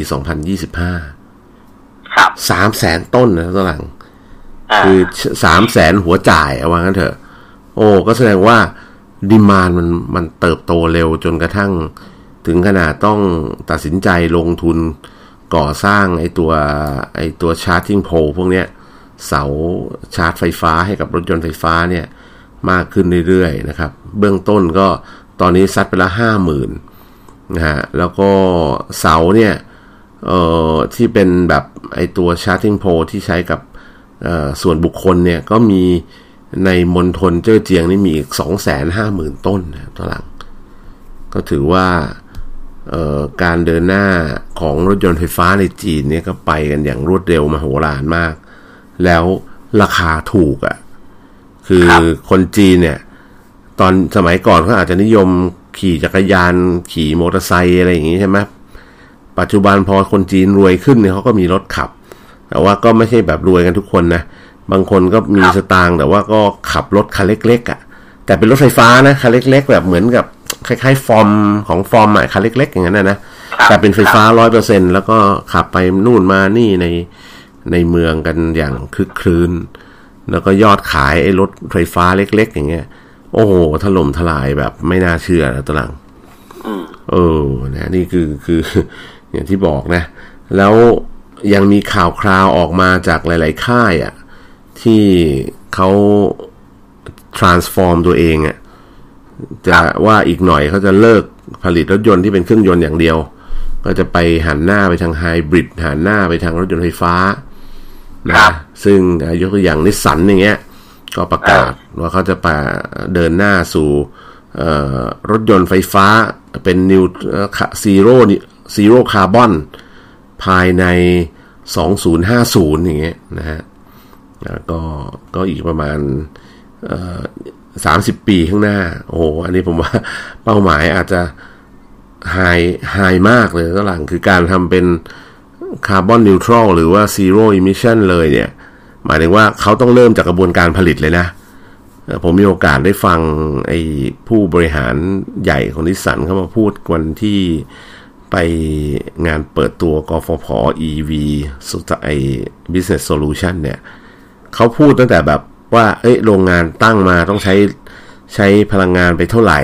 2025 ครับ 3 0 0แสนต้นนะตหลังอ่า คือสามแสนหัวจ่ายเอาว่างั้นเถอะ โอ้ก็แสดงว่าดีมานมันมันเติบโตเร็วจนกระทั่ง ถึงขนาดต้องตัดสินใจลงทุนก่อสร้างไอตัวไอตัวชาร์จิ่งโพลพวกเนี้ยเสาชาร์จไฟฟ้าให้กับรถยนต์ไฟฟ้าเนี่ย มากขึ้นเรื่อยๆนะครับ เบื้องต้นก็ตอนนี้ซัดไปละห้าหมื่นนะฮะแล้วก็เสาเนี่ยเอ่อที่เป็นแบบไอตัว charging pole ที่ใช้กับ ส่วนบุคคลเนี่ยก็มีในมณฑลเจ้อเจียงนี่มีอีกสองแสนห้าหมื่นต้นนะตอนหลัง ก็ถือว่าเอ่อการเดินหน้าของรถยนต์ไฟฟ้าในจีนเนี่ยก็ไปกันอย่างรวดเร็วมโหฬารมาก แล้วราคาถูกอะ่ะ คือครับคนจีนเนี่ย ตอนสมัยก่อนเขาอาจจะนิยมขี่จักรยานขี่มอเตอร์ไซค์อะไรอย่างงี้ใช่ไหมปัจจุบันพอคนจีนรวยขึ้นเนี่ยเขาก็มีรถขับ แต่ว่าก็ไม่ใช่แบบรวยกันทุกคนนะ บางคนก็มีสตางค์แต่ว่าก็ขับรถคันเล็กๆอะ่ะ แต่เป็นรถไฟฟ้านะคันเล็ก ๆ แบบเหมือนกับคล้ายๆ ฟอร์มของฟอร์มอะคันเล็ก ๆ อย่างนั้นนะนะแต่เป็นไฟฟ้าร้อยเปอร์เซ็นแล้วก็ขับไปนู่นมานี่ในในเมืองกันอย่างคึกครื้น แล้วก็ยอดขายไอ้รถไฟฟ้าเล็ก ๆ อย่างเงี้ย โอ้โห ถล่มทลายแบบไม่น่าเชื่อนะตวหลังอืมเออนะนี่คือคือ อย่างที่บอกนะ แล้ว ยังมีข่าวคราวออกมาจากหลาย ๆ ค่ายอะ่ะที่เขา transform ตัวเองอะ่ะจะว่าอีกหน่อยเขาจะเลิกผลิตรถยนต์ที่เป็นเครื่องยนต์อย่างเดียว ก็จะไปหันหน้าไปทางไฮบริดหันหน้าไปทางรถยนต์ไฟฟ้านะครับซึ่งอะยกตัวอย่างนิสสันอย่างเงี้ย ก็ประกาศว่าเขาจะไปเดินหน้าสู่เอ่อรถยนต์ไฟฟ้าเป็น new zero zero carbon ภายใน 2050 อย่างเงี้ยนะฮะก็ก็อีกประมาณ30ปีข้างหน้า โอ้โห อันนี้ผมว่าเป้าหมายอาจจะ high high มากเลยก็หลังคือการทำเป็น carbon neutral หรือว่า zero emission เลยเนี่ย หมายถึงว่าเขาต้องเริ่มจากกระบวนการผลิตเลยนะ ผมมีโอกาสได้ฟังไอ้ผู้บริหารใหญ่ของนิสสันเข้ามาพูดวันที่ ไปงานเปิดตัวกฟผ EV สุดไอ้ Business Solution เนี่ยเขาพูดตั้งแต่แบบว่า เอ้ยโรงงานตั้งมาต้องใช้ใช้พลังงานไปเท่าไหร่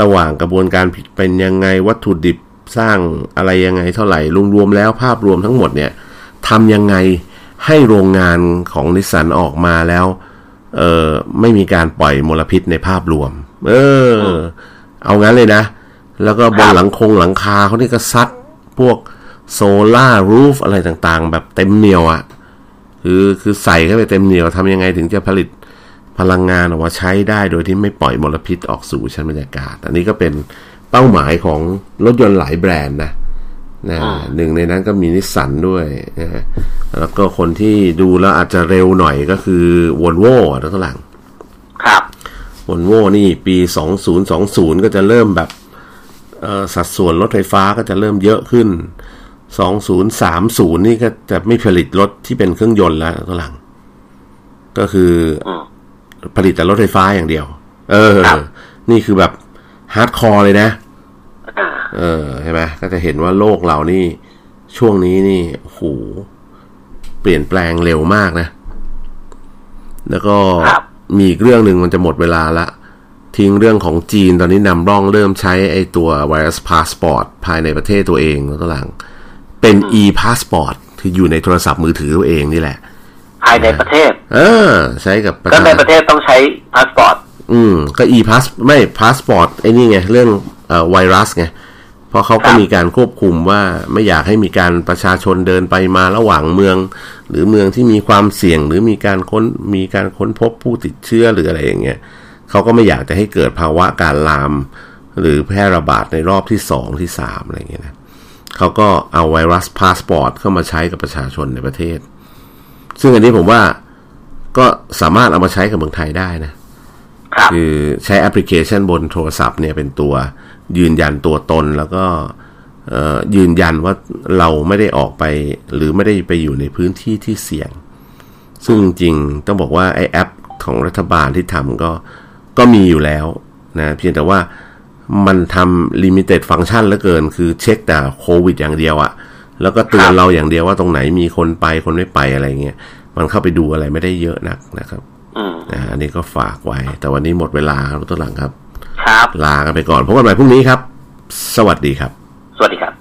ระหว่างกระบวนการผลิตเป็นยังไงวัตถุดิบสร้างอะไรยังไงเท่าไหร่รวมๆแล้วภาพรวมทั้งหมดเนี่ยทำยังไงให้โรงงานของนิสสันออกมาแล้ว เออไม่มีการปล่อยมลพิษในภาพรวม เออ เอางั้นเลยนะ แล้วก็บนหลังคงหลังคาเขานี่ก็ซัดพวกโซล่ารูฟอะไรต่างๆ แบบเต็มเหนียวอะ่ะคือคือใส่เข้าไปเต็มเหนียวทำยังไงถึงจะผลิตพลังงานออกมาใช้ได้โดยที่ไม่ปล่อยมลพิษออกสู่ชั้นบรรยากาศ อันนี้ก็เป็นเป้าหมายของรถยนต์หลายแบรนด์นะนะหนึ่งในนั้นก็มีนิสสันด้วยนะฮะแล้วก็คนที่ดูแล้วอาจจะเร็วหน่อยก็คือวอลโว่นะทุกหลังครับวอลโว่นี่ปี 2020 ก็จะเริ่มแบบเอ่อ สัดส่วนรถไฟฟ้าก็จะเริ่มเยอะขึ้น 2030 นี่ก็จะไม่ผลิตรถที่เป็นเครื่องยนต์แล้วทุกหลัง ก็คืออืมผลิตแต่รถไฟฟ้าอย่างเดียว เออครับนี่คือแบบ hardcore เลยนะอ่าเออใช่ไหมก็จะเห็นว่าโลกเรานี่ ช่วงนี้นี่โอ้โหเปลี่ยนแปลงเร็วมากนะ แล้วก็ครับมีอีกเรื่องหนึ่งมันจะหมดเวลาละ ทิ้งเรื่องของจีนตอนนี้นำร่องเริ่มใช้ไอตัวไวรัสพาสปอร์ตภายในประเทศตัวเองแล้วก็หลัง เป็น e passport คืออยู่ในโทรศัพท์มือถือตัวเองนี่แหละ ภายในประเทศ เออ ใช้กับประก็ชาในประเทศต้องใช้พาสปอร์ตอืม ก็ e pass ไม่ passport ไอ้นี่ไง เรื่องเอ่อไวรัสไงเพราะเขาก็ครับมีการควบคุมว่าไม่อยากให้มีการประชาชนเดินไปมาระหว่างเมือง หรือเมืองที่มีความเสี่ยงหรือมีการค้นมีการค้นพบผู้ติดเชื้อหรืออะไรอย่างเงี้ย เขาก็ไม่อยากจะให้เกิดภาวะการลาม หรือแพร่ระบาดในรอบที่สองที่สามอะไรอย่างเงี้ยนะเขาก็เอาไวรัสพาสปอร์ตเข้ามาใช้กับประชาชนในประเทศ ซึ่งอันนี้ผมว่าก็สามารถเอามาใช้กับเมืองไทยได้นะครับคือใช้แอปพลิเคชันบนโทรศัพท์เนี่ยเป็นตัวยืนยันตัวตนแล้วก็เอ่อยืนยันว่าเราไม่ได้ออกไป หรือไม่ได้ไปอยู่ในพื้นที่ที่เสี่ยง ซึ่งจริงๆต้องบอกว่าไอแอปของรัฐบาลที่ทำก็ ก็มีอยู่แล้วนะเพียงแต่ว่ามันทำ limited function เหลือเกิน คือเช็คแต่โควิดอย่างเดียวอะแล้วก็เตือนครับเราอย่างเดียวว่าตรงไหนมีคนไปคนไม่ไปอะไรเงี้ยมันเข้าไปดูอะไรไม่ได้เยอะนักนะครับอืมนะอันนี้ก็ฝากไว้ แต่วันนี้หมดเวลาครับตัวหลังครับ ครับ ลากันไปก่อนพบกันใหม่พรุ่งนี้ครับ สวัสดีครับ สวัสดีครับ